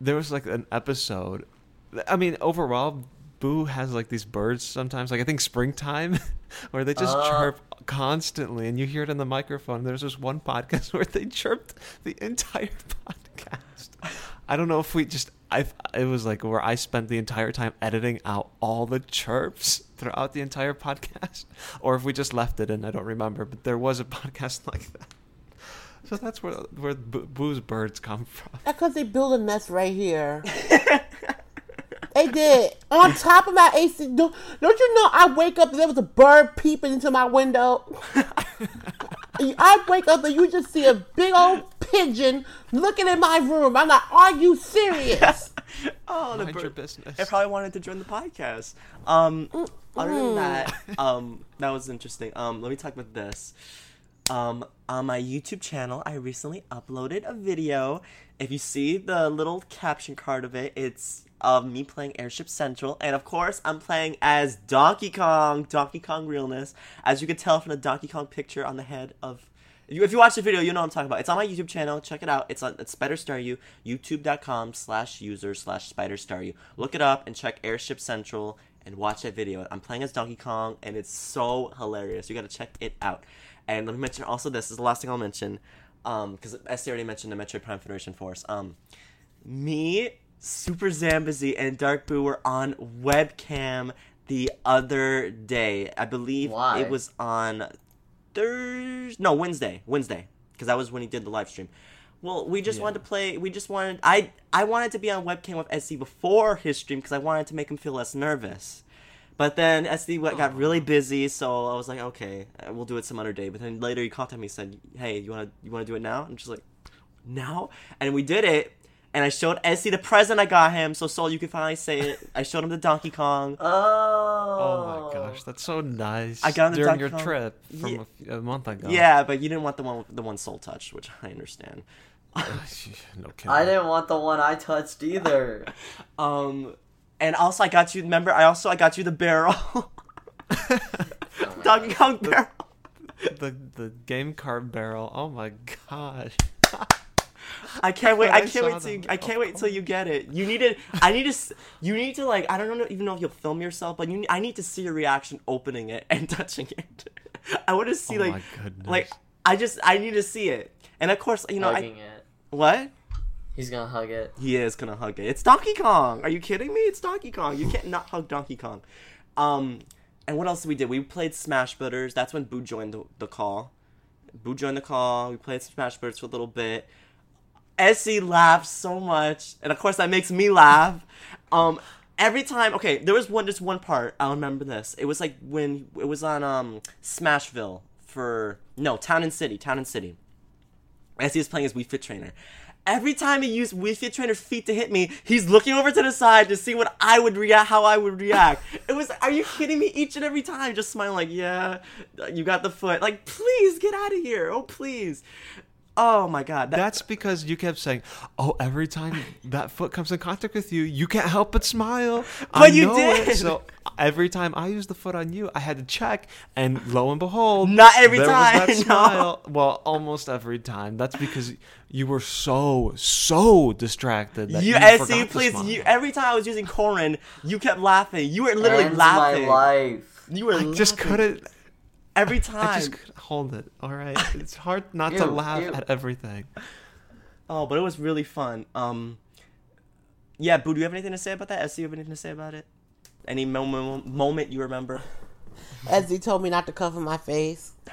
there was like an episode. I mean, overall, Boo has like these birds sometimes. Like I think springtime, where they just Uh. chirp constantly, and you hear it in the microphone. There's this one podcast where they chirped the entire podcast. I don't know if we just. I it was like where I spent the entire time editing out all the chirps throughout the entire podcast, or if we just left it in. I don't remember, but there was a podcast like that. So that's where where Boo's birds come from. That's because they build a nest right here. They did. On top of my AC. Don't, don't you know I wake up and there was a bird peeping into my window? I wake up and you just see a big old pigeon looking in my room. I'm like, are you serious? oh, the Mind your bird. business. They probably wanted to join the podcast. Um, other than that, um, that was interesting. Um, let me talk about this. Um, on my YouTube channel, I recently uploaded a video. If you see the little caption card of it, it's of me playing Airship Central, and of course, I'm playing as Donkey Kong, Donkey Kong realness. As you can tell from the Donkey Kong picture on the head of if you, if you watch the video, you know what I'm talking about. It's on my YouTube channel. Check it out. It's on it's Spider Star You, youtube.com slash user slash Spider Star You. Look it up and check Airship Central and watch that video. I'm playing as Donkey Kong and it's so hilarious. You gotta check it out. And let me mention also this, this is the last thing I'll mention. Um, because Esty already mentioned the Metroid Prime Federation Force. Um me, Super Zambazy, and Dark Boo were on webcam the other day. I believe Why? it was on Thursday. No, Wednesday. Wednesday, because that was when he did the live stream. Well, we just Yeah. wanted to play. We just wanted. I I wanted to be on webcam with SC before his stream because I wanted to make him feel less nervous. But then SD got got really busy, so I was like, okay, uh, we'll do it some other day. But then later he contacted me and said, hey, you wanna you wanna do it now? I'm just like, now? And we did it. And I showed Essie the present I got him, so Soul, you can finally say it. I showed him the Donkey Kong. Oh. Oh my gosh, that's so nice. I got on the during Donkey your Kong- trip from Yeah. a, f- a month ago. Yeah, but you didn't want the one the one Soul touched, which I understand. no kidding. I didn't want the one I touched either. Um, and also I got you. Remember, I also I got you the barrel, Oh Donkey Kong barrel. the the game card barrel. Oh my gosh. I can't wait. I I can't wait till you. I can't wait till you get it. You need to. I need to. You need to like. I don't know even know if you'll film yourself, but you. I need to see your reaction opening it and touching it. I want to see Oh like my goodness. like. I just. I need to see it. And of course, you know. I, Hugging it. what? He's gonna hug it. He is gonna hug it. It's Donkey Kong. Are you kidding me? It's Donkey Kong. You can't not hug Donkey Kong. Um, and what else did we did? We played Smash Brothers. That's when Boo joined the, the call. Boo joined the call. We played Smash Brothers for a little bit. Essie laughed so much, and of course that makes me laugh. Um, every time. Okay, there was one. Just one part. I'll remember this. It was like when it was on um Smashville for no Town and City. Town and City he was playing as Wii Fit Trainer. Every time he used Wii Fit Trainer feet to hit me, he's looking over to the side to see what I would react, how I would react. It was, are you kidding me? Each and every time, just smiling like, yeah, you got the foot. Like, please get out of here. Oh, please. Oh my god. That, That's because you kept saying, "Oh, every time that foot comes in contact with you, you can't help but smile." I But you know did. It. So every time I used the foot on you, I had to check, and lo and behold, Not every there time, Was that no. Well, almost every time. That's because you were so so distracted. That you, you, SC, forgot to please. smile. You, every time I was using Corrin, you kept laughing. You were literally Ends laughing. my life. You were I just couldn't. Every time. I just couldn't hold it. All right, it's hard not to laugh ew. at everything. Oh, but it was really fun. Um, yeah, Boo, do you have anything to say about that? SC, you have anything to say about it? Any moment moment you remember? As he told me not to cover my face.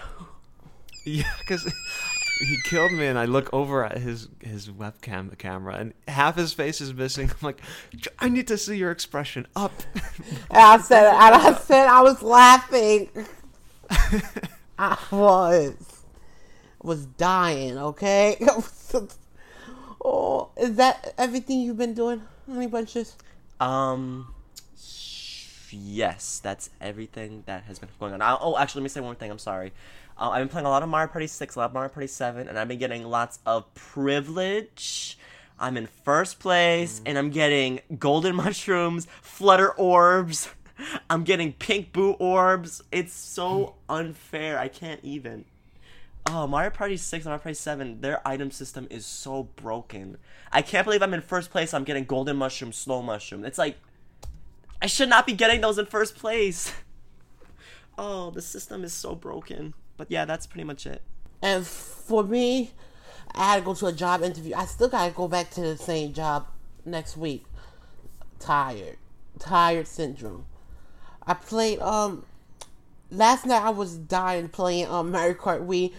Yeah, because he killed me, and I look over at his his webcam camera, and half his face is missing. I'm like, I need to see your expression up. And I said, and I said, I was laughing. I was, was dying. Okay. oh, is that everything you've been doing, honey bunches? Um, yes, that's everything that has been going on. I, oh, actually, let me say one thing. I'm sorry. Uh, I've been playing a lot of Mario Party 6, a lot of Mario Party 7, and I've been getting lots of privilege. I'm in first place, and I'm getting golden mushrooms, flutter orbs. I'm getting pink boo orbs. It's so unfair. I can't even. Oh, Mario Party 6 and Mario Party 7, their item system is so broken. I can't believe I'm in first place. I'm getting golden mushroom, slow mushroom. It's like, I should not be getting those in first place. Oh, the system is so broken. But yeah, that's pretty much it. And for me, I had to go to a job interview. I still gotta go back to the same job next week. Tired, tired syndrome. I played um last night. I was dying playing um Mario Kart Wii.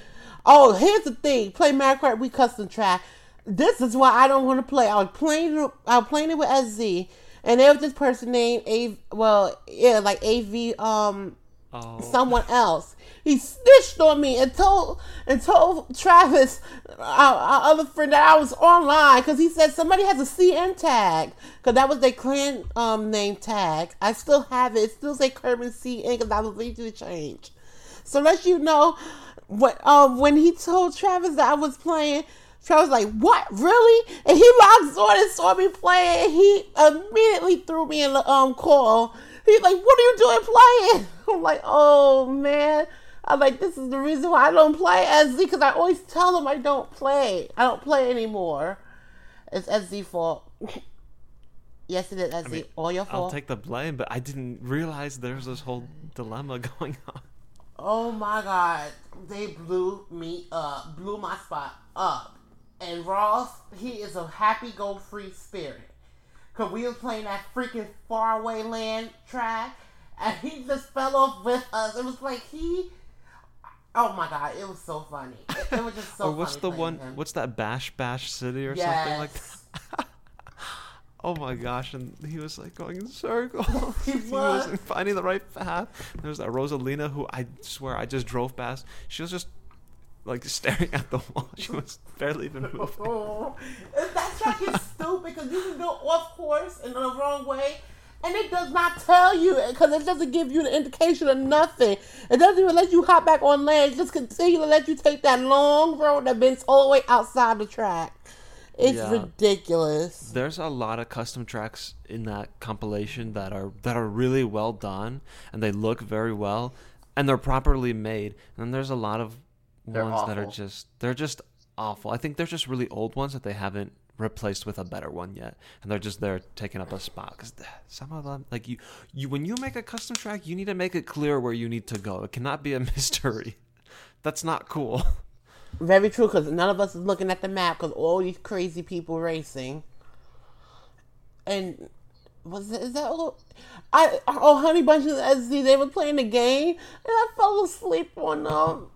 Oh, here's the thing: play Mario Kart Wii custom track. This is why I don't want to play. I was playing. I was playing it with SZ, and there was this person named A. Well, yeah, like AV. Um, Oh, someone else. He snitched on me and told and told Travis, our, our other friend, that I was online because he said somebody has a CN tag because that was their clan um name tag. I still have it. It still say Kerman CN because I was to change. So let you know, what um when he told Travis that I was playing. Travis was like, what, really? And he logs on and saw me playing, he immediately threw me in the um call. He's like, what are you doing playing? I'm like, oh man. I'm like, this is the reason why I don't play SZ because I always tell him I don't play. I don't play anymore. It's SZ fault. yes, it is SZ. mean, All your fault. I'll take the blame, but I didn't realize there was this whole dilemma going on. Oh my god, they blew me up, blew my spot up. And Ross, he is a happy go free spirit. Cause we was playing that freaking faraway land track, and he just fell off with us. It was like he, oh my god, it was so funny. It, it was just so. or what's the one? him. What's that Bash Bash City or yes. something like that? Oh my gosh! And he was like going in circles. He he was. wasn't finding the right path. There was that Rosalina who I swear I just drove past. She was just like staring at the wall. She was barely even moving. Oh, that track is stupid because you can go off course in the wrong way, and it does not tell you because it doesn't give you the indication of nothing. It doesn't even let you hop back on land. It just continue to let you take that long road that bends all the way outside the track. It's Yeah. ridiculous. There's a lot of custom tracks in that compilation that are that are really well done and they look very well and they're properly made. And then there's a lot of They're ones that are just they're just awful. I think they're just really old ones that they haven't replaced with a better one yet, and they're just there taking up a spot. Because some of them, like you, you when you make a custom track, you need to make it clear where you need to go. It cannot be a mystery. That's not cool. Very true because none of us is looking at the map because all these crazy people racing. And was that, is that all? I oh Honey Bunches SZ they were playing the game and I fell asleep on them.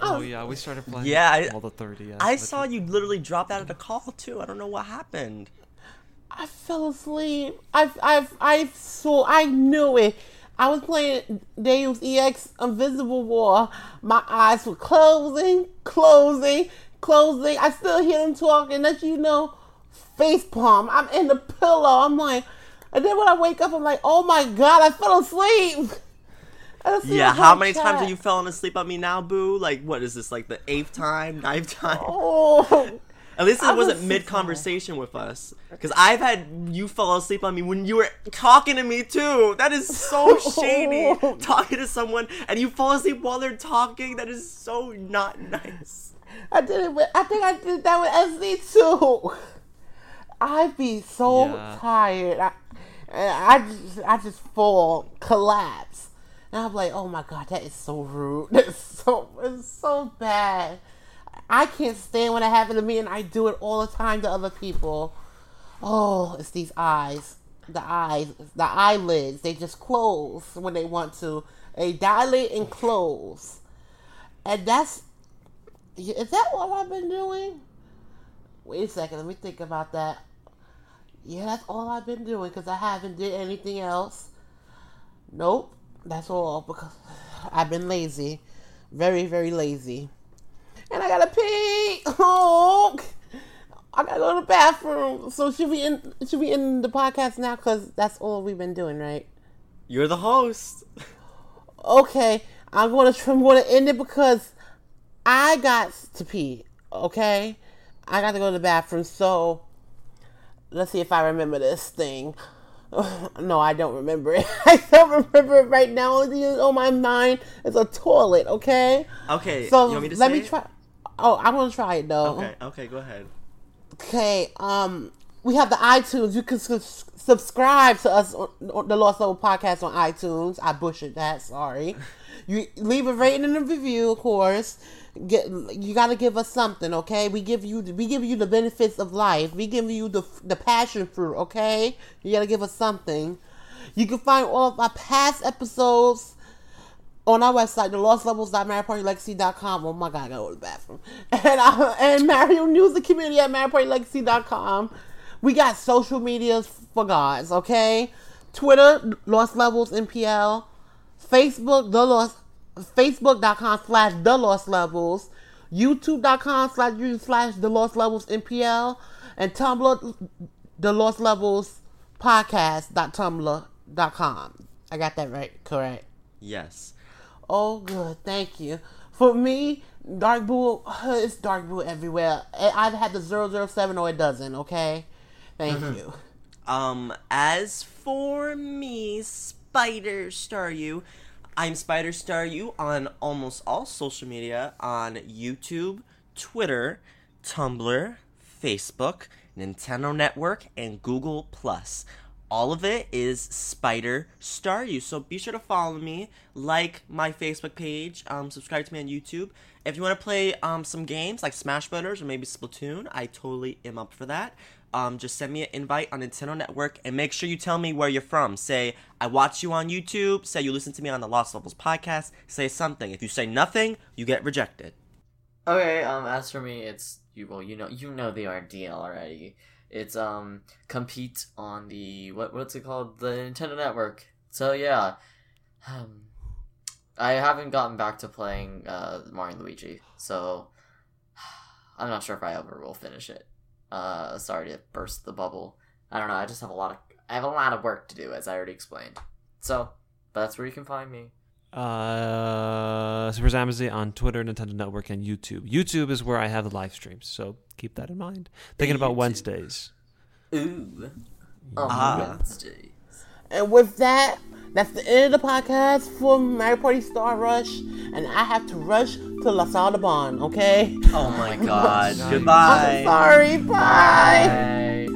Oh, oh yeah, we started playing. Yeah, I- all the thirty. I saw you. you literally drop out of the call too. I don't know what happened. I fell asleep. I I I saw. I knew it. I was playing Deus Ex Invisible War. My eyes were closing, closing, closing. I still hear them talking. That you know, face palm. I'm in the pillow. I'm like, and then when I wake up, I'm like, oh my god, I fell asleep. I don't see Yeah, how many times chat. have you fallen asleep on me now, Boo? Like, what is this? Like the eighth time, ninth time? Oh, At least it I was wasn't mid conversation with us. Because I've had you fall asleep on me when you were talking to me too. That is so shady. Talking to someone and you fall asleep while they're talking. That is so not nice. I did it. With, I think I did that with SZ too. I'd be so Yeah. tired. I, I just, I just fall, collapse, and I'm like, oh my god, that is so rude. That's so, it's so bad. I can't stand when it happens to me, and I do it all the time to other people. Oh, it's these eyes, the eyes, the eyelids. They just close when they want to. They dilate and close, and that's Is that all I've been doing? Wait a second, let me think about that. Yeah, that's all I've been doing because I haven't did anything else. Nope, that's all because I've been lazy, very very lazy, and I gotta pee. Oh, I gotta go to the bathroom. So should we in should we end the podcast now? Because that's all we've been doing, right? You're the host. Okay, I'm gonna I'm gonna end it because I got to pee. Okay, I got to go to the bathroom. So let's see if I remember this thing. No, I don't remember it. I don't remember it right now. Thing on my mind is a toilet. Okay, Okay. so me let me it? try. Oh, I'm gonna try it though. Okay. Okay. Go ahead. Okay, um, we have the iTunes. You can subscribe to us on, on the Lost Level Podcast on iTunes. I butchered that. Sorry. You leave a rating and a review, of course. Get you got to give us something, okay? We give you we give you the benefits of life. We give you the the passion fruit, okay? You got to give us something. You can find all of our past episodes on our website, thelostlevels.mariopartylegacy.com. Oh my god, I gotta go to the bathroom. And uh, and Mario News, the community at marriedpartylegacy.com. We got social medias for gods, okay? Twitter, Lost Levels MPL. Facebook, the Lost, Facebook.com slash the Lost Levels. YouTube.com slash you slash the Lost Levels MPL. And Tumblr, the Lost Levels podcast.tumblr.com. I got that right, correct? Yes. Oh, good. Thank you. For me, Dark Boo, it's Dark Boo everywhere. Either had the 007 or it doesn't, okay? Thank you. Um, as for me, Spider Star You, I'm Spider Star You on almost all social media on YouTube, Twitter, Tumblr, Facebook, Nintendo Network, and Google Plus. All of it is Spider Star You. So be sure to follow me, like my Facebook page, um, subscribe to me on YouTube. If you want to play um, some games like Smash Brothers or maybe Splatoon, I totally am up for that. Um, just send me an invite on Nintendo Network and make sure you tell me where you're from. Say, I watch you on YouTube. Say, you listen to me on the Lost Levels podcast. Say something. If you say nothing, you get rejected. Okay, um, as for me, it's you. Well, you know, you know the ordeal already. It's um, compete on the what? What's it called? The Nintendo Network. So yeah, um, I haven't gotten back to playing uh Mario Luigi, so I'm not sure if I ever will finish it. Uh, sorry to burst the bubble. I don't know. I just have a lot of I have a lot of work to do, as I already explained. So that's where you can find me. Uh, Super Zamazi on Twitter, Nintendo Network, and YouTube. YouTube is where I have the live streams, so keep that in mind. Thinking about YouTube. Wednesdays. Ooh, on Ah. Wednesday. And with that, that's the end of the podcast for Mario Party Star Rush. And I have to rush to La Salle de Bon, okay? Oh my god. Goodbye. I'm sorry. Bye. Bye.